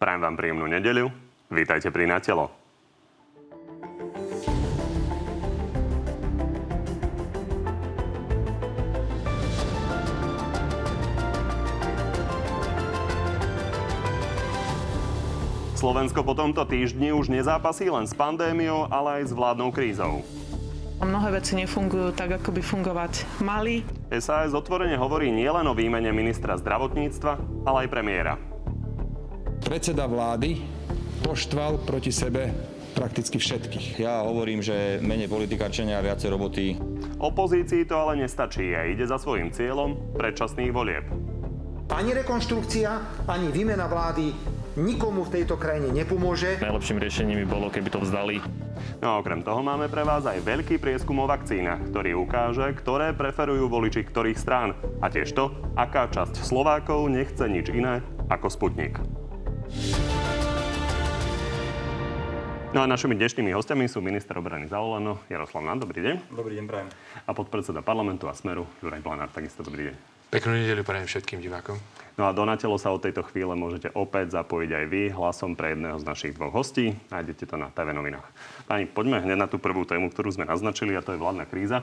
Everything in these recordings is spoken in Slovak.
Prajem vám príjemnú nedeľu. Vítajte pri Na telo. Slovensko po tomto týždni už nezápasí len s pandémiou, ale aj s vládnou krízou. Mnohé veci nefungujú tak, ako by fungovať mali. SAS otvorene hovorí nielen o výmene ministra zdravotníctva, ale aj premiéra. Predseda vlády poštval proti sebe prakticky všetkých. Ja hovorím, že menej politikačenia a viacej roboty. Opozícii to ale nestačí a ide za svojim cieľom predčasných volieb. Ani rekonštrukcia, ani výmena vlády nikomu v tejto krajine nepomôže. Najlepším riešením by bolo, keby to vzdali. No a okrem toho máme pre vás aj veľký prieskum o vakcínach, ktorý ukáže, ktoré preferujú voliči ktorých strán. A tiež to, aká časť Slovákov nechce nič iné ako Sputnik. No a našimi dnešnými hostiami sú minister obrany za Olano, Jaroslav Nán, dobrý deň. Dobrý deň, prajem. A podpredseda parlamentu a Smeru, Juraj Blanár, takisto dobrý deň. Peknú nedeľu prajem všetkým divákom. No a do Natelo sa od tejto chvíle môžete opäť zapojiť aj vy hlasom pre jedného z našich dvoch hostí. Nájdete to na TV novinách. Pani, poďme hneď na tú prvú tému, ktorú sme naznačili, a to je vládna kríza.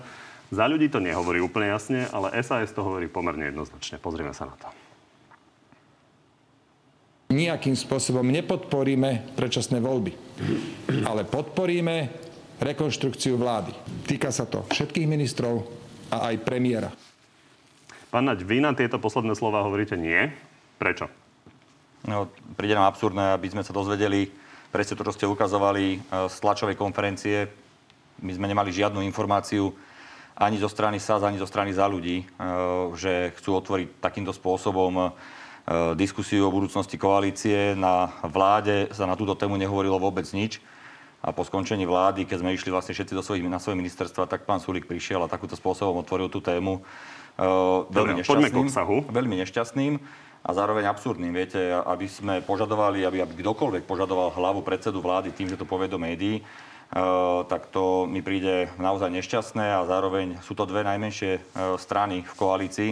Za ľudí to nehovorí úplne jasne, ale SAS to hovorí pomerne jednoznačne. Pozrieme sa na to. Nijakým spôsobom nepodporíme predčasné voľby, ale podporíme rekonštrukciu vlády. Týka sa to všetkých ministrov a aj premiéra. Pán Naď, vy na tieto posledné slova hovoríte nie. Prečo? No, príde nám absurdné, aby sme sa dozvedeli presne to, čo ste ukazovali e, z tlačovej konferencie. My sme nemali žiadnu informáciu ani zo strany SAS, ani zo strany za ľudí, e, že chcú otvoriť takýmto spôsobom e, diskusiu o budúcnosti koalície. Na vláde sa na túto tému nehovorilo vôbec nič. A po skončení vlády, keď sme išli vlastne všetci do svojich, na svoje ministerstva, tak pán Sulik prišiel a takúto spôsobom otvoril tú tému. Uh, veľmi Dobre, nešťastným. Veľmi nešťastným a zároveň absurdným. Viete, aby sme požadovali, aby, aby kdokoľvek požadoval hlavu predsedu vlády tým, že to povie do médií, uh, tak to mi príde naozaj nešťastné a zároveň sú to dve najmenšie uh, strany v koalícii,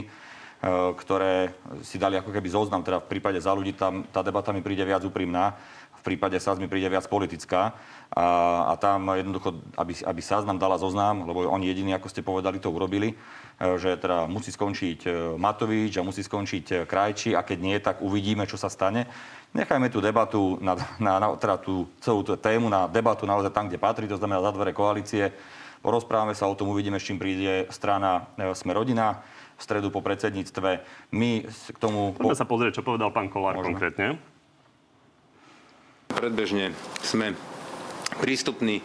ktoré si dali ako keby zoznam, teda v prípade za ľudí tam tá debata mi príde viac úprimná, v prípade SAS mi príde viac politická a, a tam jednoducho, aby, aby SAS nám dala zoznam, lebo oni jediní, ako ste povedali, to urobili, E, že teda musí skončiť e, Matovič a musí skončiť e, Krajči a keď nie, tak uvidíme, čo sa stane. Nechajme tú debatu, na, na, na, teda tú celú tú tému na debatu naozaj tam, kde patrí, to znamená za dvere koalície. Porozprávame sa o tom, uvidíme, s čím príde strana Sme rodina v stredu po predsedníctve. My k tomu... Poďme po... sa pozrieť, čo povedal pán Kolár Možno. konkrétne. Predbežne sme prístupný e,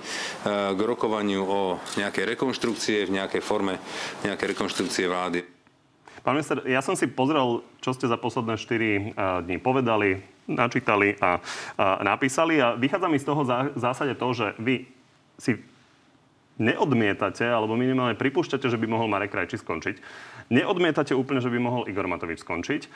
k rokovaniu o nejakej rekonštrukcie, v nejakej forme nejakej rekonštrukcie vlády. Pán minister, ja som si pozrel, čo ste za posledné 4 e, dní povedali, načítali a, a napísali a vychádza mi z toho v zásade to, že vy si neodmietate, alebo minimálne pripúšťate, že by mohol Marek Krajči skončiť. Neodmietate úplne, že by mohol Igor Matovič skončiť.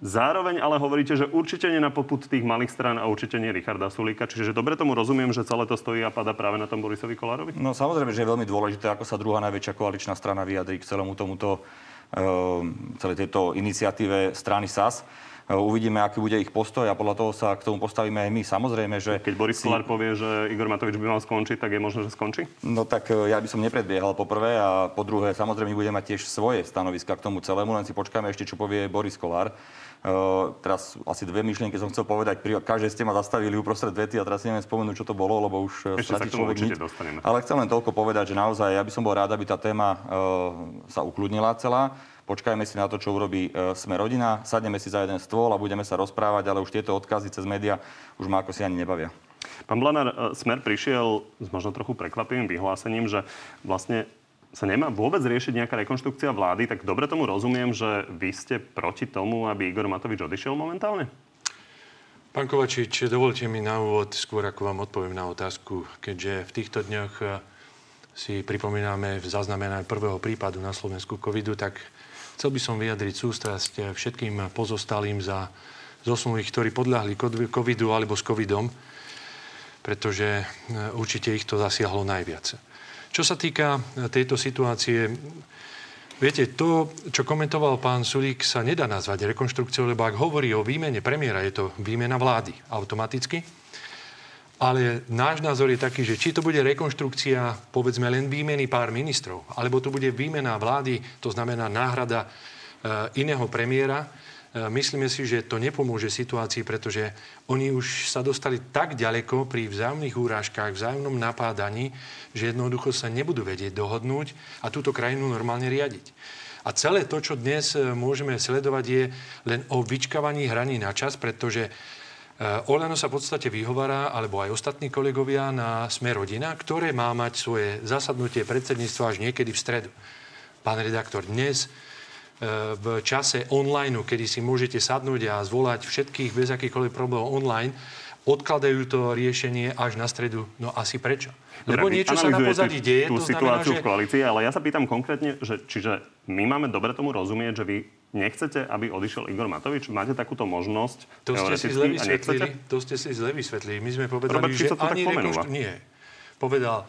Zároveň ale hovoríte, že určite nie na poput tých malých strán a určite nie Richarda Sulíka. Čiže dobre tomu rozumiem, že celé to stojí a pada práve na tom Borisovi Kolárovi? No samozrejme, že je veľmi dôležité, ako sa druhá najväčšia koaličná strana vyjadrí k celému tomuto, uh, celej tejto iniciatíve strany SAS. Uh, uvidíme, aký bude ich postoj a podľa toho sa k tomu postavíme aj my. Samozrejme, že... Keď Boris si... Kolár povie, že Igor Matovič by mal skončiť, tak je možné, že skončí? No tak uh, ja by som nepredbiehal po prvé a po druhé, samozrejme, budeme mať tiež svoje stanoviska k tomu celému, len si počkáme ešte, čo povie Boris Kolár. Uh, teraz asi dve myšlienky som chcel povedať. Pri každej ste ma zastavili uprostred vety a teraz si neviem spomenúť, čo to bolo, lebo už eh, stratí človek nič. Ale chcem len toľko povedať, že naozaj ja by som bol rád, aby tá téma uh, sa ukludnila celá. Počkajme si na to, čo urobí uh, Sme rodina, sadneme si za jeden stôl a budeme sa rozprávať, ale už tieto odkazy cez média už ma ako si ani nebavia. Pán Blanár, Smer prišiel s možno trochu prekvapivým vyhlásením, že vlastne sa nemá vôbec riešiť nejaká rekonštrukcia vlády, tak dobre tomu rozumiem, že vy ste proti tomu, aby Igor Matovič odišiel momentálne? Pán Kovačič, dovolte mi na úvod, skôr ako vám odpoviem na otázku, keďže v týchto dňoch eh, si pripomíname v zaznamenaní prvého prípadu na Slovensku covidu, tak chcel by som vyjadriť sústrasť eh, všetkým pozostalým za zosnulých, ktorí podľahli covidu alebo s covidom, pretože eh, určite ich to zasiahlo najviac. Čo sa týka e, tejto situácie, Viete, to, čo komentoval pán Sulík, sa nedá nazvať rekonštrukciou, lebo ak hovorí o výmene premiéra, je to výmena vlády automaticky. Ale náš názor je taký, že či to bude rekonštrukcia, povedzme len výmeny pár ministrov, alebo to bude výmena vlády, to znamená náhrada e, iného premiéra, e, myslíme si, že to nepomôže situácii, pretože oni už sa dostali tak ďaleko pri vzájomných úrážkach, vzájomnom napádaní, že jednoducho sa nebudú vedieť dohodnúť a túto krajinu normálne riadiť. A celé to, čo dnes e, môžeme sledovať, je len o vyčkávaní hraní na čas, pretože Olano sa v podstate vyhovará, alebo aj ostatní kolegovia na Sme rodina, ktoré má mať svoje zasadnutie predsedníctva až niekedy v stredu. Pán redaktor, dnes v čase online, kedy si môžete sadnúť a zvolať všetkých bez akýchkoľvek problémov online, odkladajú to riešenie až na stredu. No asi prečo? Lebo Dobre, niečo sa na pozadí deje, tú to situáciu znamená, že... v koalícii, ale ja sa pýtam konkrétne, že čiže my máme dobre tomu rozumieť, že vy nechcete, aby odišiel Igor Matovič? Máte takúto možnosť To ste si zle vysvetlili. To ste si zle vysvetlili. My sme povedali, Robert že to ani rekonštru... Nie. Povedal,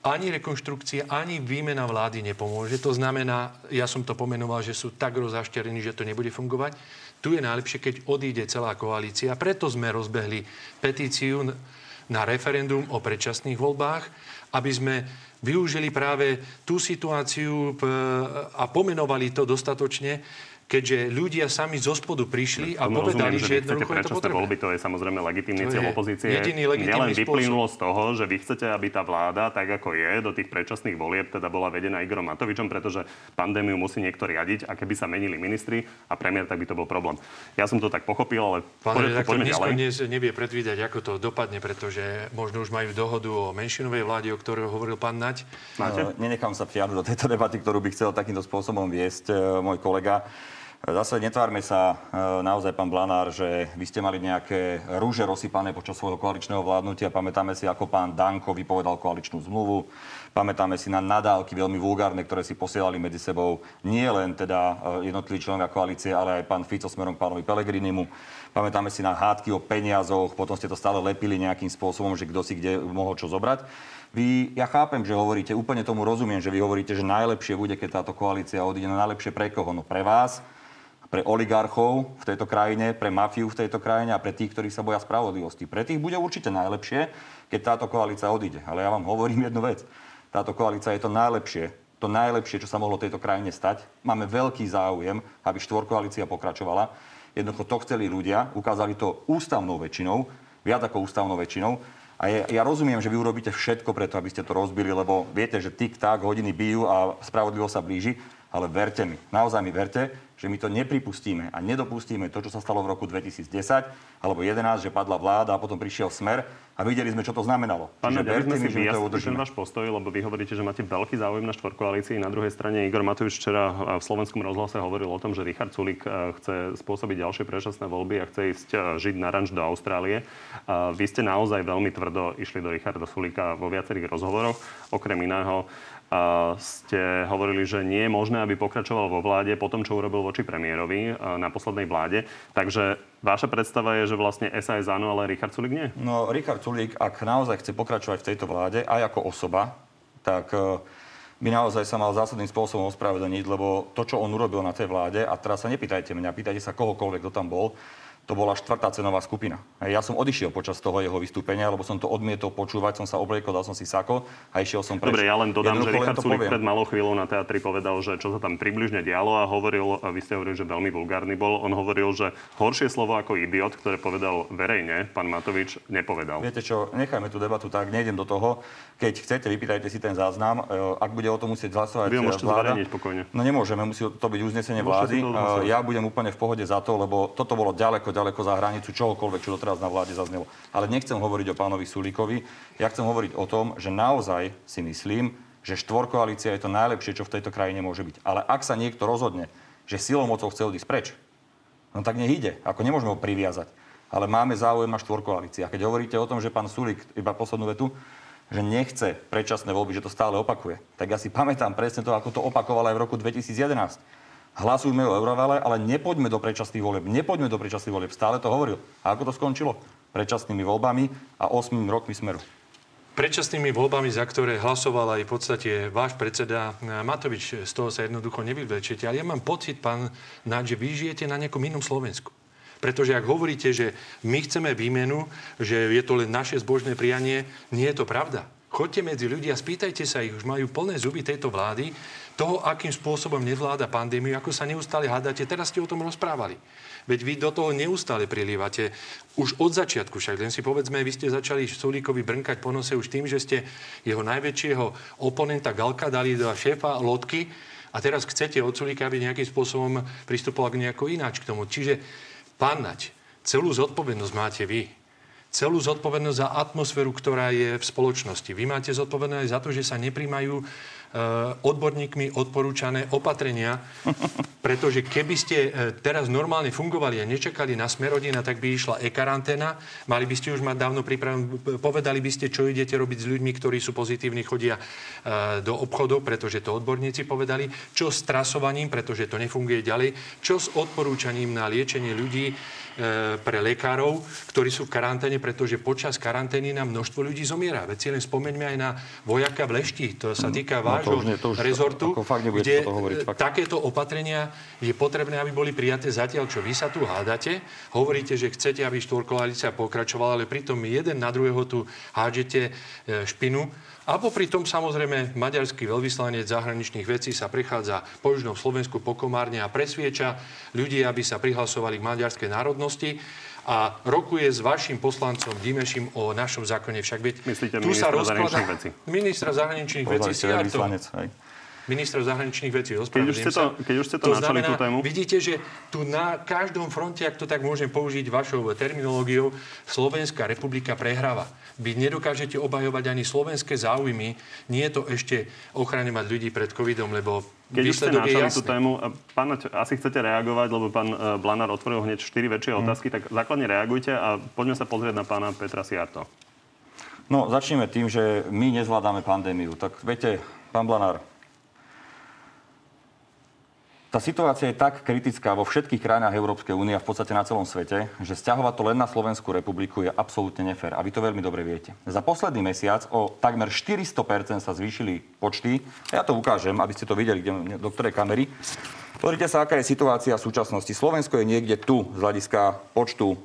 ani rekonštrukcia, ani výmena vlády nepomôže. To znamená, ja som to pomenoval, že sú tak rozašterení, že to nebude fungovať. Tu je najlepšie, keď odíde celá koalícia. Preto sme rozbehli petíciu na referendum o predčasných voľbách, aby sme využili práve tú situáciu a pomenovali to dostatočne, keďže ľudia sami zo spodu prišli a Tomu povedali, rozumiem, že chcete jednoducho je to potrebné. voľby, to je samozrejme legitímny cieľ opozície. jediný legitímny Nielen vyplynulo z toho, že vy chcete, aby tá vláda, tak ako je, do tých predčasných volieb teda bola vedená Igorom Matovičom, pretože pandémiu musí niekto riadiť a keby sa menili ministri a premiér, tak by to bol problém. Ja som to tak pochopil, ale Pán poriadku, redaktor, poďme ďalej. dnes nevie predvídať, ako to dopadne, pretože možno už majú dohodu o menšinovej vláde, o ktorej hovoril pán Nať. Máte? E, Nenechám sa vtiahnuť do tejto debaty, ktorú by chcel takýmto spôsobom viesť e, môj kolega. Zase netvárme sa e, naozaj, pán Blanár, že vy ste mali nejaké rúže rozsypané počas svojho koaličného vládnutia. Pamätáme si, ako pán Danko vypovedal koaličnú zmluvu. Pamätáme si na nadávky veľmi vulgárne, ktoré si posielali medzi sebou nie len teda e, jednotliví členovia koalície, ale aj pán Fico smerom k pánovi Pelegrinimu. Pamätáme si na hádky o peniazoch, potom ste to stále lepili nejakým spôsobom, že kto si kde mohol čo zobrať. Vy, ja chápem, že hovoríte, úplne tomu rozumiem, že vy hovoríte, že najlepšie bude, keď táto koalícia odíde. No najlepšie pre koho? No pre vás, pre oligarchov v tejto krajine, pre mafiu v tejto krajine a pre tých, ktorí sa boja spravodlivosti. Pre tých bude určite najlepšie, keď táto koalícia odíde. Ale ja vám hovorím jednu vec. Táto koalícia je to najlepšie, to najlepšie, čo sa mohlo tejto krajine stať. Máme veľký záujem, aby štvorkoalícia pokračovala. Jednoducho to chceli ľudia, ukázali to ústavnou väčšinou, viac ako ústavnou väčšinou. A ja, ja rozumiem, že vy urobíte všetko preto, aby ste to rozbili, lebo viete, že tik-tak, hodiny bijú a spravodlivosť sa blíži. Ale verte mi, naozaj mi verte, že my to nepripustíme a nedopustíme to, čo sa stalo v roku 2010 alebo 11, že padla vláda a potom prišiel smer a videli sme, čo to znamenalo. Pán Čiže sme mi, že to ten udržíme. váš postoj, lebo vy hovoríte, že máte veľký záujem na štvorkoalícii. Na druhej strane Igor Matovič včera v slovenskom rozhlase hovoril o tom, že Richard Sulik eh, chce spôsobiť ďalšie predčasné voľby a chce ísť eh, žiť na ranč do Austrálie. Vy ste naozaj veľmi tvrdo išli do Richarda Sulika vo viacerých rozhovoroch. Okrem iného ste hovorili, že nie je možné, aby pokračoval vo vláde po tom, čo urobil voči premiérovi a, na poslednej vláde. Takže vaša predstava je, že vlastne SAS áno, ale Richard Sulik nie? No, Richard Sulík, ak naozaj chce pokračovať v tejto vláde, aj ako osoba, tak e, by naozaj sa mal zásadným spôsobom ospravedlniť, lebo to, čo on urobil na tej vláde, a teraz sa nepýtajte mňa, pýtajte sa kohokoľvek, kto tam bol, to bola štvrtá cenová skupina. Ja som odišiel počas toho jeho vystúpenia, lebo som to odmietol počúvať, som sa obliekol, dal som si sako a išiel som preč. Dobre, ja len dodám, že Jednoducho len Richard Sulik pred malou chvíľou na teatri povedal, že čo sa tam približne dialo a hovoril, a vy ste hovorili, že veľmi vulgárny bol, on hovoril, že horšie slovo ako idiot, ktoré povedal verejne, pán Matovič nepovedal. Viete čo, nechajme tú debatu tak, nejdem do toho. Keď chcete, vypýtajte si ten záznam. E, Ak bude o tom musieť hlasovať Vy ho môžete vláda... pokojne. No nemôžeme, musí to byť uznesenie Môžete vlády. E, Ja budem úplne v pohode za to, lebo toto bolo ďaleko, ďaleko za hranicu čohokoľvek, čo doteraz na vláde zaznelo. Ale nechcem hovoriť o pánovi Sulíkovi. Ja chcem hovoriť o tom, že naozaj si myslím, že štvorkoalícia je to najlepšie, čo v tejto krajine môže byť. Ale ak sa niekto rozhodne, že silou mocou chce odísť preč, no tak nech ide. Ako nemôžeme ho priviazať. Ale máme záujem na štvorkoalícii. A keď hovoríte o tom, že pán Sulík, iba poslednú vetu, že nechce predčasné voľby, že to stále opakuje, tak ja si pamätám presne to, ako to opakoval aj v roku 2011. Hlasujme o eurovale, ale nepoďme do predčasných volieb. Nepoďme do predčasných volieb. Stále to hovoril. A ako to skončilo? Predčasnými voľbami a 8 rokmi smeru. predčasnými voľbami, za ktoré hlasoval aj v podstate váš predseda Matovič. Z toho sa jednoducho nevyvlečete. Ale ja mám pocit, pán Náď, že vy žijete na nejakom inom Slovensku. Pretože ak hovoríte, že my chceme výmenu, že je to len naše zbožné prianie, nie je to pravda. Choďte medzi ľudí a spýtajte sa ich, už majú plné zuby tejto vlády, toho, akým spôsobom nevláda pandémiu, ako sa neustále hádate. Teraz ste o tom rozprávali. Veď vy do toho neustále prilívate. Už od začiatku však, len si povedzme, vy ste začali Sulíkovi brnkať po nose už tým, že ste jeho najväčšieho oponenta Galka dali do šéfa lodky a teraz chcete od Sulíka, aby nejakým spôsobom pristupoval k nejako ináč k tomu. Čiže, pán Nať, celú zodpovednosť máte vy celú zodpovednosť za atmosféru, ktorá je v spoločnosti. Vy máte zodpovednosť za to, že sa nepríjmajú Eh, odborníkmi odporúčané opatrenia, pretože keby ste eh, teraz normálne fungovali a nečakali na smerodina, tak by išla e-karanténa, mali by ste už mať dávno pripravenú, povedali by ste, čo idete robiť s ľuďmi, ktorí sú pozitívni, chodia eh, do obchodov, pretože to odborníci povedali, čo s trasovaním, pretože to nefunguje ďalej, čo s odporúčaním na liečenie ľudí, pre lekárov, ktorí sú v karanténe, pretože počas karantény nám množstvo ľudí zomiera. Veď si len spomeňme aj na vojaka v Lešti. To sa týka no, vášho no, to už, rezortu, ako fakt kde to hovoriť, fakt. takéto opatrenia je potrebné, aby boli prijaté zatiaľ, čo vy sa tu hádate. Hovoríte, že chcete, aby štvorkoalícia pokračovala, ale pritom jeden na druhého tu hádžete špinu. A popri tom samozrejme maďarský veľvyslanec zahraničných vecí sa prechádza po južnom Slovensku po Komárne a presvieča ľudí, aby sa prihlasovali k maďarskej národnosti a rokuje s vašim poslancom Dimešim o našom zákone. Však veď Myslíte tu ministra sa rozklada... zahraničných vecí? Ministra zahraničných vecí. Povedali ministra zahraničných vecí. Keď už ste to, keď už ste to, to načali znamená, tú tému. Vidíte, že tu na každom fronte, ak to tak môžem použiť vašou terminológiou, Slovenská republika prehráva. Vy nedokážete obhajovať ani slovenské záujmy. Nie je to ešte ochraňovať ľudí pred covidom, lebo keď už ste načali tú tému, pán, asi chcete reagovať, lebo pán e, Blanár otvoril hneď 4 väčšie mm. otázky, tak základne reagujte a poďme sa pozrieť na pána Petra Siarto. No, začneme tým, že my nezvládame pandémiu. Tak viete, pán Blanár, tá situácia je tak kritická vo všetkých krajinách Európskej únie a v podstate na celom svete, že stiahovať to len na Slovenskú republiku je absolútne nefér. A vy to veľmi dobre viete. Za posledný mesiac o takmer 400% sa zvýšili počty. Ja to ukážem, aby ste to videli, kde, do ktorej kamery. Pozrite sa, aká je situácia v súčasnosti. Slovensko je niekde tu z hľadiska počtu e,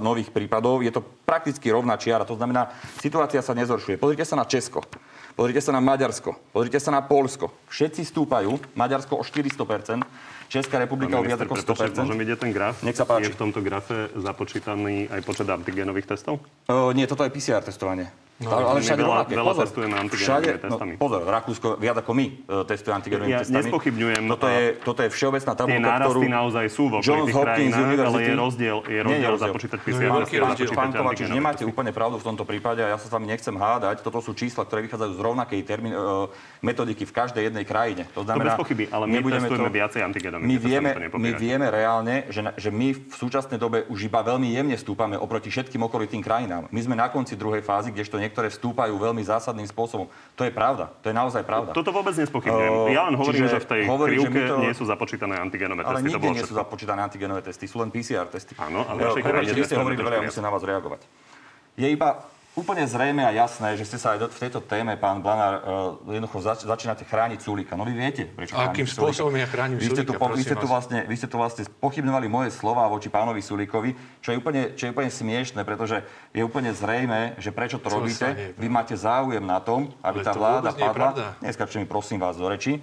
nových prípadov. Je to prakticky rovná čiara. To znamená, situácia sa nezhoršuje. Pozrite sa na Česko. Pozrite sa na Maďarsko, pozrite sa na Polsko. Všetci stúpajú, Maďarsko o 400%, Česká republika o viac ako 100%. Môžem vidieť ten graf? Nech sa páči. Je v tomto grafe započítaný aj počet antigenových testov? Uh, nie, toto je PCR testovanie. No, ale, ale všade veľa, veľa pozor, testujeme antigenovými testami. No, pozor, Rakúsko viac ako my uh, testuje antigenovými ja testami. nespochybňujem. Toto je, toto je všeobecná tabulka, Tie ktorú naozaj sú vo Johns Hopkins krajinách, ale je rozdiel, je rozdiel, rozdiel. započítať PCR. No, rozdiel. Pán Kovačič, nemáte úplne pravdu v tomto prípade a ja sa s vami nechcem hádať. Toto sú čísla, ktoré vychádzajú z rovnakej termín, uh, metodiky v každej jednej krajine. To znamená, to bez pochyby, ale my testujeme to, viacej antigenových my vieme, my vieme reálne, že, že my v súčasnej dobe už iba veľmi jemne stúpame oproti všetkým okolitým krajinám. My sme na konci druhej fázy, kdežto niektoré vstúpajú veľmi zásadným spôsobom. To je pravda. To je naozaj pravda. Toto vôbec nespochybňujem. Uh, ja len hovorím, že v tej hovorím, krivke to... nie sú započítané antigenové ale testy. Ale nikde nie sú započítané antigenové testy, sú len PCR testy. Áno, ale uh, vy ste hovorili veľa, ja musím na vás reagovať. Je iba úplne zrejme a jasné, že ste sa aj v tejto téme, pán Blanár, uh, jednoducho zač- začínate chrániť Sulika. No vy viete, prečo Akým spôsobom ja chránim vy ste, tu, vy, ste tu vlastne, vy ste tu vlastne pochybnovali moje slova voči pánovi Sulikovi, čo je úplne, čo je úplne smiešne, pretože je úplne zrejme, že prečo to čo robíte. Vy máte záujem na tom, aby Ale tá vláda padla. Neskačte mi prosím vás do reči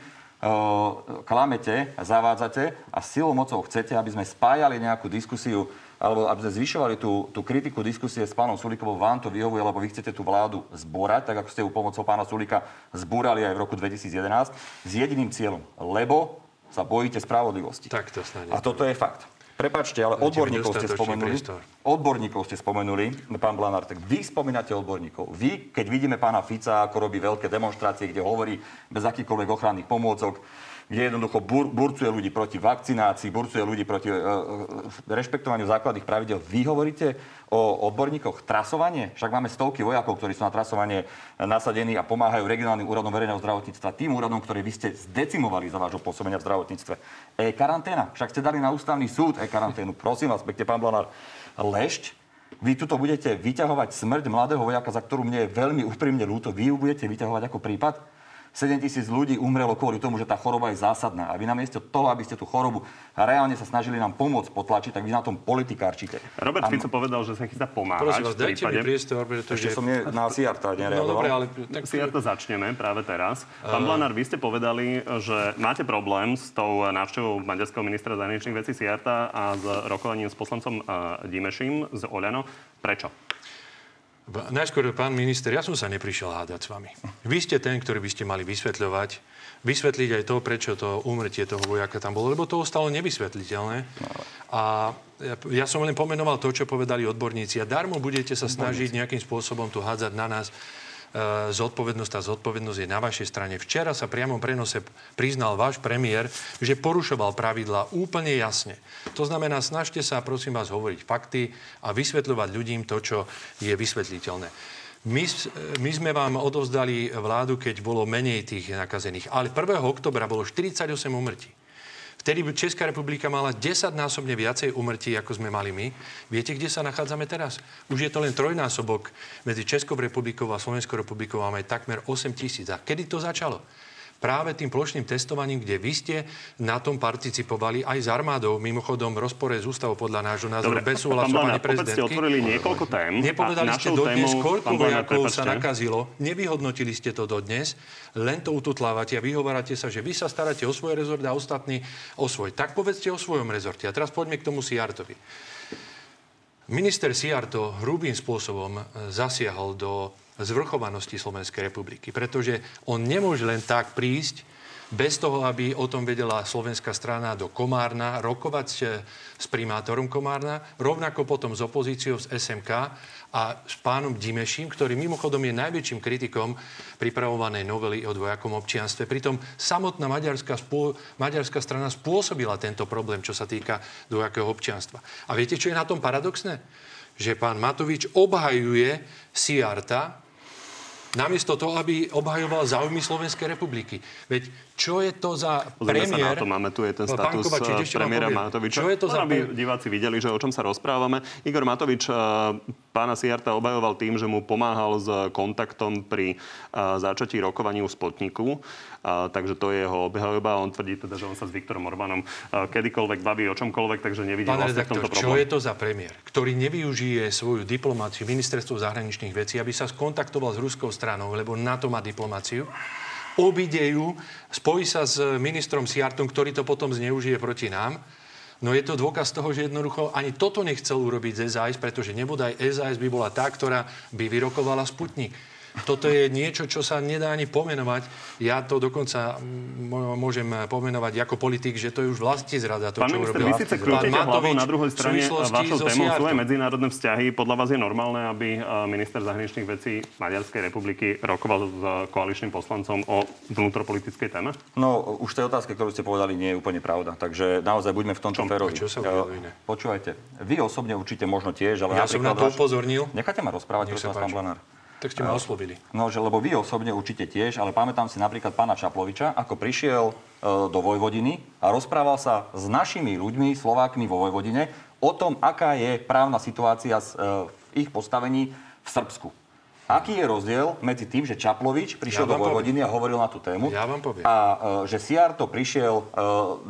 klamete, zavádzate a silou mocou chcete, aby sme spájali nejakú diskusiu alebo aby sme zvyšovali tú, tú kritiku diskusie s pánom Sulíkom, vám to vyhovuje, lebo vy chcete tú vládu zborať, tak ako ste ju pomocou pána Sulíka zbúrali aj v roku 2011, s jediným cieľom, lebo sa bojíte spravodlivosti. Tak to snáď. A toto je fakt. Prepačte, ale odborníkov ste spomenuli. Odborníkov ste spomenuli, pán Blanár, tak vy spomínate odborníkov. Vy, keď vidíme pána Fica, ako robí veľké demonstrácie, kde hovorí bez akýchkoľvek ochranných pomôcok, kde jednoducho bur, burcuje ľudí proti vakcinácii, burcuje ľudí proti uh, rešpektovaniu základných pravidel. Vy hovoríte o odborníkoch trasovanie? Však máme stovky vojakov, ktorí sú na trasovanie nasadení a pomáhajú regionálnym úradom verejného zdravotníctva, tým úradom, ktorý vy ste zdecimovali za vášho pôsobenia v zdravotníctve. E-karanténa. Však ste dali na ústavný súd e-karanténu. Prosím vás, pekne, pán Blanár. Lešť Vy tuto budete vyťahovať smrť mladého vojaka, za ktorú mne je veľmi úprimne ľúto. Vy ju budete vyťahovať ako prípad? 7 tisíc ľudí umrelo kvôli tomu, že tá choroba je zásadná. A vy namiesto toho, aby ste tú chorobu reálne sa snažili nám pomôcť potlačiť, tak vy na tom politikárčite. Robert A- Fico povedal, že sa chystá pomáhať. Prosím vás, dajte mi priestor, pretože... Ešte som nie, na Siarta No nereagoval. dobre, ale... Tak, Si to začneme práve teraz. Pán Blanár, vy ste povedali, že máte problém s tou návštevou maďarského ministra zahraničných vecí Siarta a s rokovaním s poslancom eh, Dimešim z Oľano. Prečo? Najskôr, pán minister, ja som sa neprišiel hádať s vami. Vy ste ten, ktorý by ste mali vysvetľovať, vysvetliť aj to, prečo to umrtie toho vojaka tam bolo, lebo to ostalo nevysvetliteľné. A ja, ja som len pomenoval to, čo povedali odborníci. A darmo budete sa snažiť nejakým spôsobom tu hádzať na nás zodpovednosť. Tá zodpovednosť je na vašej strane. Včera sa priamom prenose priznal váš premiér, že porušoval pravidla úplne jasne. To znamená, snažte sa, prosím vás, hovoriť fakty a vysvetľovať ľudím to, čo je vysvetliteľné. My, my sme vám odovzdali vládu, keď bolo menej tých nakazených. Ale 1. oktobra bolo 48 umrtí. Vtedy Česká republika mala 10-násobne viacej umrtí, ako sme mali my. Viete, kde sa nachádzame teraz? Už je to len trojnásobok medzi Českou republikou a Slovenskou republikou. Máme takmer 8 tisíc. A kedy to začalo? Práve tým plošným testovaním, kde vy ste na tom participovali aj s armádou, mimochodom v rozpore s ústavou podľa nášho názoru, bez súhlasu pani opäť ste prezidentky. otvorili niekoľko tém. Nepovedali ste dodnes, témou- koľko vojakov sa nakazilo. Nevyhodnotili ste to dodnes, len to ututlávate a vyhovárate sa, že vy sa staráte o svoj rezort a ostatní o svoj. Tak povedzte o svojom rezorte. A teraz poďme k tomu Siartovi. Minister Siarto hrubým spôsobom zasiahol do zvrchovanosti Slovenskej republiky, pretože on nemôže len tak prísť bez toho, aby o tom vedela slovenská strana do Komárna, rokovať s primátorom Komárna, rovnako potom s opozíciou z SMK a s pánom Dimeším, ktorý mimochodom je najväčším kritikom pripravovanej novely o dvojakom občianstve. Pritom samotná maďarská, spô- maďarská strana spôsobila tento problém, čo sa týka dvojakého občianstva. A viete, čo je na tom paradoxné? Že pán Matovič obhajuje Siarta, namiesto toho, aby obhajoval záujmy Slovenskej republiky. Veď čo je to za Pozrieme sa premiér... na to, máme tu je ten status Kovačič, eh, premiéra. Matoviča. Čo je to Len za aby diváci videli, že o čom sa rozprávame. Igor Matovič eh, pána Siarta obhajoval tým, že mu pomáhal s kontaktom pri eh, začatí rokovaní u Spotniku. Eh, takže to je jeho obhajoba. On tvrdí teda, že on sa s Viktorom Orbánom eh, kedykoľvek baví o čomkoľvek, takže nevidí Pán vlastne v redaktor, tomto čo problém. je to za premiér, ktorý nevyužije svoju diplomáciu, ministerstvo zahraničných vecí, aby sa skontaktoval s ruskou stranou, lebo na to má diplomáciu, obide ju, spojí sa s ministrom Siartom, ktorý to potom zneužije proti nám. No je to dôkaz toho, že jednoducho ani toto nechcel urobiť SAS, pretože nebodaj SAS by bola tá, ktorá by vyrokovala Sputnik. Toto je niečo, čo sa nedá ani pomenovať. Ja to dokonca môžem pomenovať ako politik, že to je už vlasti zrada, to, Pán čo minister, vy síce krútite hlavou, na druhej strane vašou so témou sú aj medzinárodné vzťahy. Podľa vás je normálne, aby eh, minister zahraničných vecí Maďarskej republiky rokoval s koaličným poslancom o vnútropolitickej téme? No, už tej otázke, ktorú ste povedali, nie je úplne pravda. Takže naozaj buďme v tomto férovi. Čo sa udialo iné? Počúvajte, vy osobne určite možno tiež, ale Ja som na to upozornil. Nechajte ma rozprávať, prosím vás, pán. Blanár. Tak ste ma oslovili. No, že lebo vy osobne určite tiež, ale pamätám si napríklad pána Čaploviča, ako prišiel e, do Vojvodiny a rozprával sa s našimi ľuďmi, Slovákmi vo Vojvodine, o tom, aká je právna situácia s, e, v ich postavení v Srbsku. Aký je rozdiel medzi tým, že Čaplovič prišiel Ja do. Vojvodiny a hovoril na tú tému Ja vám poviem. a e, že Siarto prišiel e,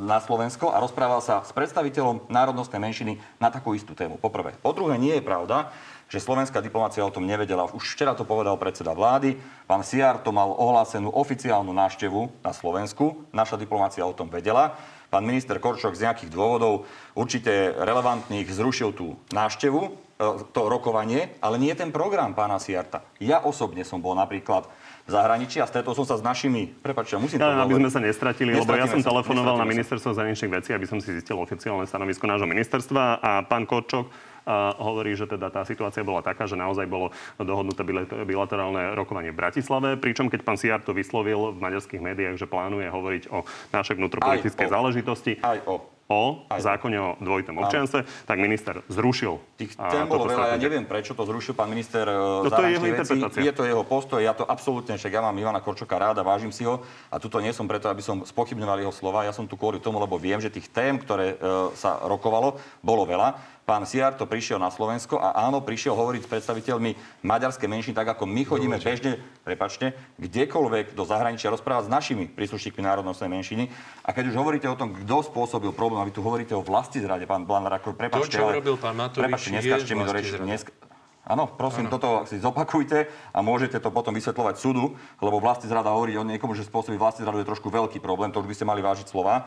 na Slovensko a rozprával sa s predstaviteľom národnostnej menšiny na takú istú tému. Poprvé. Po druhé, nie je pravda, že slovenská diplomácia o tom nevedela. Už včera to povedal predseda vlády. Pán Siarto mal ohlásenú oficiálnu návštevu na Slovensku. Naša diplomácia o tom vedela. Pán minister Korčok z nejakých dôvodov určite relevantných zrušil tú návštevu, e, to rokovanie, ale nie ten program pána Siarta. Ja osobne som bol napríklad v zahraničí a stretol som sa s našimi, prepáčte, musím to Ja, aby sme sa nestratili, lebo ja som telefonoval na ministerstvo zahraničných vecí, aby som si zistil oficiálne stanovisko nášho ministerstva a pán Korčok a hovorí, že teda tá situácia bola taká, že naozaj bolo dohodnuté bilaterálne rokovanie v Bratislave, pričom keď pán Siar to vyslovil v maďarských médiách, že plánuje hovoriť o našej vnútropolitickej záležitosti, Aj o. o Aj. zákone o dvojitom občianstve, tak minister zrušil Tých a, tém bolo veľa, ja neviem, prečo to zrušil pán minister to no, je jeho interpretácia. Je to jeho postoj, ja to absolútne, však ja mám Ivana Korčoka ráda, vážim si ho a tuto nie som preto, aby som spochybňoval jeho slova, ja som tu kvôli tomu, lebo viem, že tých tém, ktoré e, sa rokovalo, bolo veľa. Pán Siarto prišiel na Slovensko a áno, prišiel hovoriť s predstaviteľmi maďarskej menšiny, tak ako my chodíme bežne, prepačte, kdekoľvek do zahraničia rozprávať s našimi príslušníkmi národnostnej menšiny. A keď už hovoríte o tom, kto spôsobil problém, a vy tu hovoríte o vlasti zrade, pán Blanár, ako prepačte, To, čo ale- urobil pán Matovič, prepačte, je neskážte mi do reči, nesk- Áno, prosím, toto si zopakujte a môžete to potom vysvetľovať súdu, lebo vlastní zrada hovorí o niekomu, že spôsobí vlastní zradu je trošku veľký problém, to už by ste mali vážiť slova. E,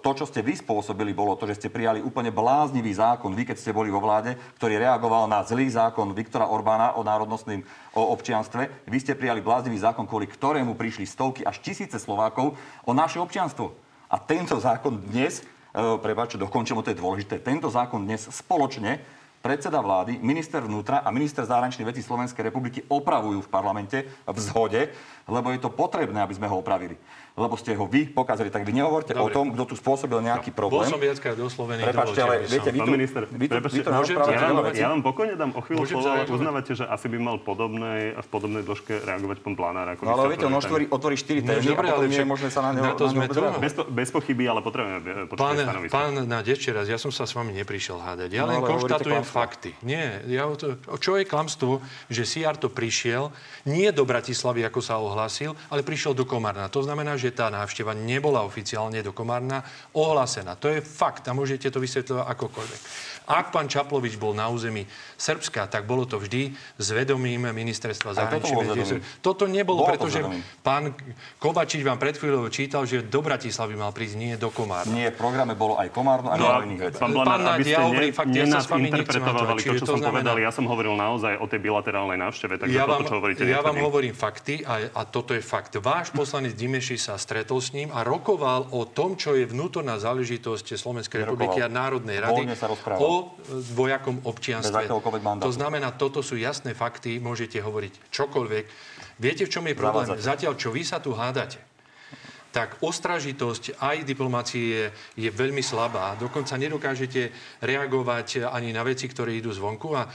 To, čo ste vy spôsobili, bolo to, že ste prijali úplne bláznivý zákon, vy keď ste boli vo vláde, ktorý reagoval na zlý zákon Viktora Orbána o národnostným o občianstve. Vy ste prijali bláznivý zákon, kvôli ktorému prišli stovky až tisíce Slovákov o naše občianstvo. A tento zákon dnes, e, prepáčte, dokončím, to je dôležité, tento zákon dnes spoločne predseda vlády, minister vnútra a minister zahraničných vecí Slovenskej republiky opravujú v parlamente v zhode, lebo je to potrebné, aby sme ho opravili. Lebo ste ho vy pokazali. Tak vy nehovorte o Dobre. tom, kto tu spôsobil nejaký Bol problém. som viackrát oslovený. Prepačte, ale viete, vy Pán tu, minister, vy tu, vy tu môžem Ja vám, ja vám pokojne dám o chvíľu slovo. zareagovať? Uznávate, že asi by mal podobnej, v podobnej dĺžke reagovať pán Planár. Ako No ale viete, on otvorí, otvorí štyri No, témy a potom ale nie je možné sa na neho, na to sme. Bez, bez pochyby, ale potrebujeme počuť Pán, stanovisko. pán Naď, ešte raz, ja som sa s vami neprišiel hádať. Ja No, len ale konštatujem fakty. Nie, ja, o to, čo je klamstvo, že Siarto prišiel nie do Bratislavy, ako sa ohlásil, ale prišiel do Komárna. To znamená, že tá návšteva nebola oficiálne do Komárna ohlásená. To je fakt a môžete to vysvetľovať akokoľvek. Ak pán Čaplovič bol na území Srbska, tak bolo to vždy s vedomím ministerstva toto zahraničných vecí. Toto nebolo, Bolo to pretože vedomím. pán Kovačič vám pred chvíľou čítal, že do Bratislavy mal prísť, nie do Komárna. Nie, v programe bolo aj Komárno a No, iných vecí. pán Blanár, aby ste ja ne, hovorím fakt, ja sa s vami nechcem nenafinterpretovali hádať, to, čo to som znamená- povedal. Ja som hovoril naozaj o tej bilaterálnej návšteve, takže Ja toto, vám, čo hovoríte, ja vám hovorím fakty a, a toto je fakt. Váš poslanec Dimeši sa stretol s ním a rokoval o tom, čo je vnútorná záležitosť Slovenskej republiky a Národnej rady sa o e, dvojakom občianstve. To znamená, toto sú jasné fakty, môžete hovoriť čokoľvek. Viete, v čom je problém? Zavádzate. Zatiaľ, čo vy sa tu hádate, tak ostražitosť aj diplomácie je, je veľmi slabá. Dokonca nedokážete reagovať ani na veci, ktoré idú zvonku. A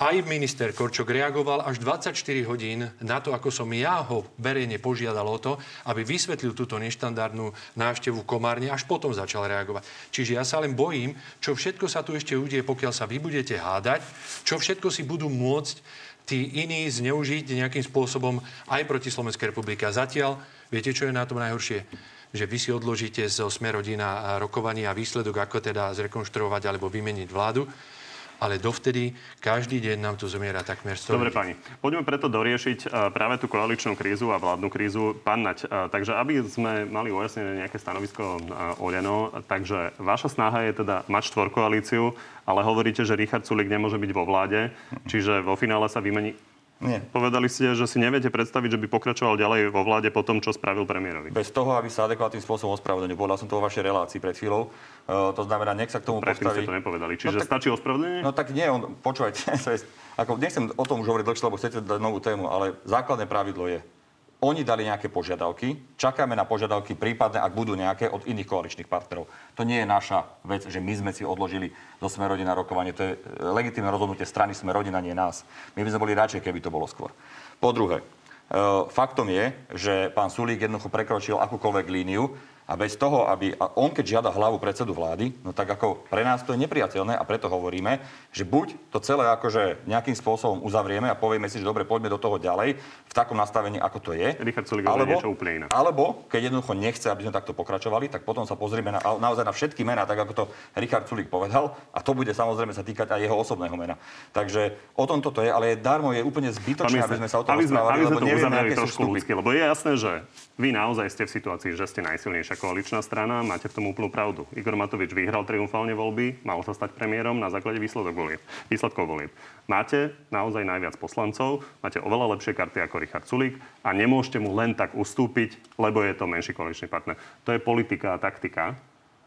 aj minister Korčok reagoval až 24 hodín na to, ako som ja ho verejne požiadal o to, aby vysvetlil túto neštandardnú návštevu Komárne, až potom začal reagovať. Čiže ja sa len bojím, čo všetko sa tu ešte udie, pokiaľ sa vy budete hádať, čo všetko si budú môcť tí iní zneužiť nejakým spôsobom aj proti Slovenskej republike. A zatiaľ, viete, čo je na tom najhoršie? Že vy si odložíte zo Smerodina rokovanie a výsledok, ako teda zrekonštruovať alebo vymeniť vládu. Ale dovtedy každý deň nám tu zomiera takmer 100 Dobre, pani. Poďme preto doriešiť eh, práve tú koaličnú krízu a vládnu krízu. Pán Nať, eh, takže aby sme mali ujasnené nejaké stanovisko eh, Oľano, takže vaša snaha je teda mať štvorkoalíciu, ale hovoríte, že Richard Sulik nemôže byť vo vláde, čiže vo finále sa vymení. Nie. Povedali ste, že si neviete predstaviť, že by pokračoval ďalej vo vláde po tom, čo spravil premiérovi. Bez toho, aby sa adekvátnym spôsobom ospravedlnil. Povedal som to vo vašej relácii pred chvíľou. E, to znamená, nech sa k tomu Predtým postaví... ste to nepovedali. Čiže No tak- stačí ospravedlnenie? No tak nie, on, počúvajte, ako, nechcem o tom už hovoriť dlhšie, lebo chcete dať novú tému, ale základné pravidlo je, oni dali nejaké požiadavky, čakáme na požiadavky prípadne, ak budú nejaké od iných koaličných partnerov. To nie je naša vec, že my sme si odložili zo Smerodina rokovanie. To je e, legitímne rozhodnutie strany Smerodina, nie nás. My by sme boli radšej, keby to bolo skôr. Po druhé, e, faktom je, že pán Sulík jednoducho prekročil akúkoľvek líniu a bez toho, aby a on keď žiada hlavu predsedu vlády, no tak ako pre nás to je nepriateľné a preto hovoríme, že buď to celé akože nejakým spôsobom uzavrieme a povieme si, že dobre, poďme do toho ďalej v takom nastavení, ako to je. Richard Sulík hovorí niečo úplne iné. Alebo, keď jednoducho nechce, aby sme takto pokračovali, tak potom sa pozrieme na, naozaj na všetky mená, tak ako to Richard Sulík povedal. A to bude samozrejme sa týkať aj jeho osobného mena. Takže o tom toto je, ale je darmo, je úplne zbytočné, aby sme sa o tom aby sme, rozprávali, aby sme lebo to uzavreli trošku ľudsky, lebo je jasné, že vy naozaj ste v situácii, že ste najsilnejšia koaličná strana, máte v tom úplnú pravdu. Igor Matovič vyhral triumfálne voľby, mal sa stať premiérom na základe výsledok volieb, výsledkov volieb. Máte naozaj najviac poslancov, máte oveľa lepšie karty ako Richard Sulík a nemôžete mu len tak ustúpiť, lebo je to menší koaličný partner. To je politika a taktika,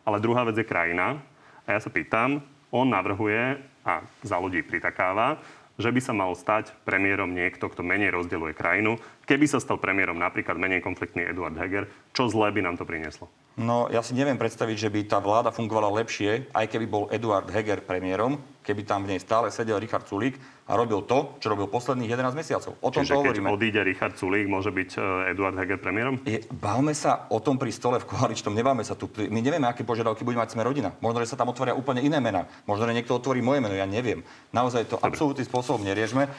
ale druhá vec je krajina. A ja sa pýtam, on navrhuje a za ľudí pritakáva, že by sa mal stať premiérom niekto, kto menej rozdeľuje krajinu. Keby sa stal premiérom napríklad menej konfliktný Eduard Heger, čo zlé by nám to prinieslo? No, ja si neviem predstaviť, že by tá vláda fungovala lepšie, aj keby bol Eduard Heger premiérom, keby tam v nej stále sedel Richard Sulík a robil to, čo robil posledných 11 mesiacov. O tom Čiže to keď hovoríme. odíde Richard Sulík, môže byť e, Eduard Heger premiérom? Je, bavme sa o tom pri stole v koaličnom, nebáme sa tu. My nevieme, aké požiadavky bude mať sme rodina. Možno, že sa tam otvoria úplne iné mená. Možno, že niekto otvorí moje meno, ja neviem. Naozaj to absolútny spôsob neriešme. E,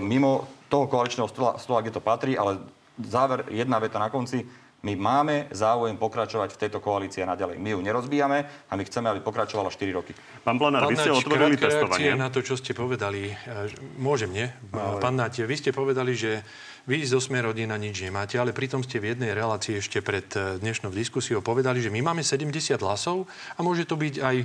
mimo toho koaličného stola, stola, kde to patrí, ale záver, jedna veta na konci. My máme záujem pokračovať v tejto koalícii a naďalej. My ju nerozbíjame a my chceme, aby pokračovala 4 roky. Pán Planár, vy ste otvorili testovanie. na to, čo ste povedali. E, Môžem, nie? Pán Naď, vy ste povedali, že vy zo Sme rodina nič nemáte, ale pritom ste v jednej relácii ešte pred e, dnešnou diskusiou povedali, že my máme 70 hlasov a môže to byť aj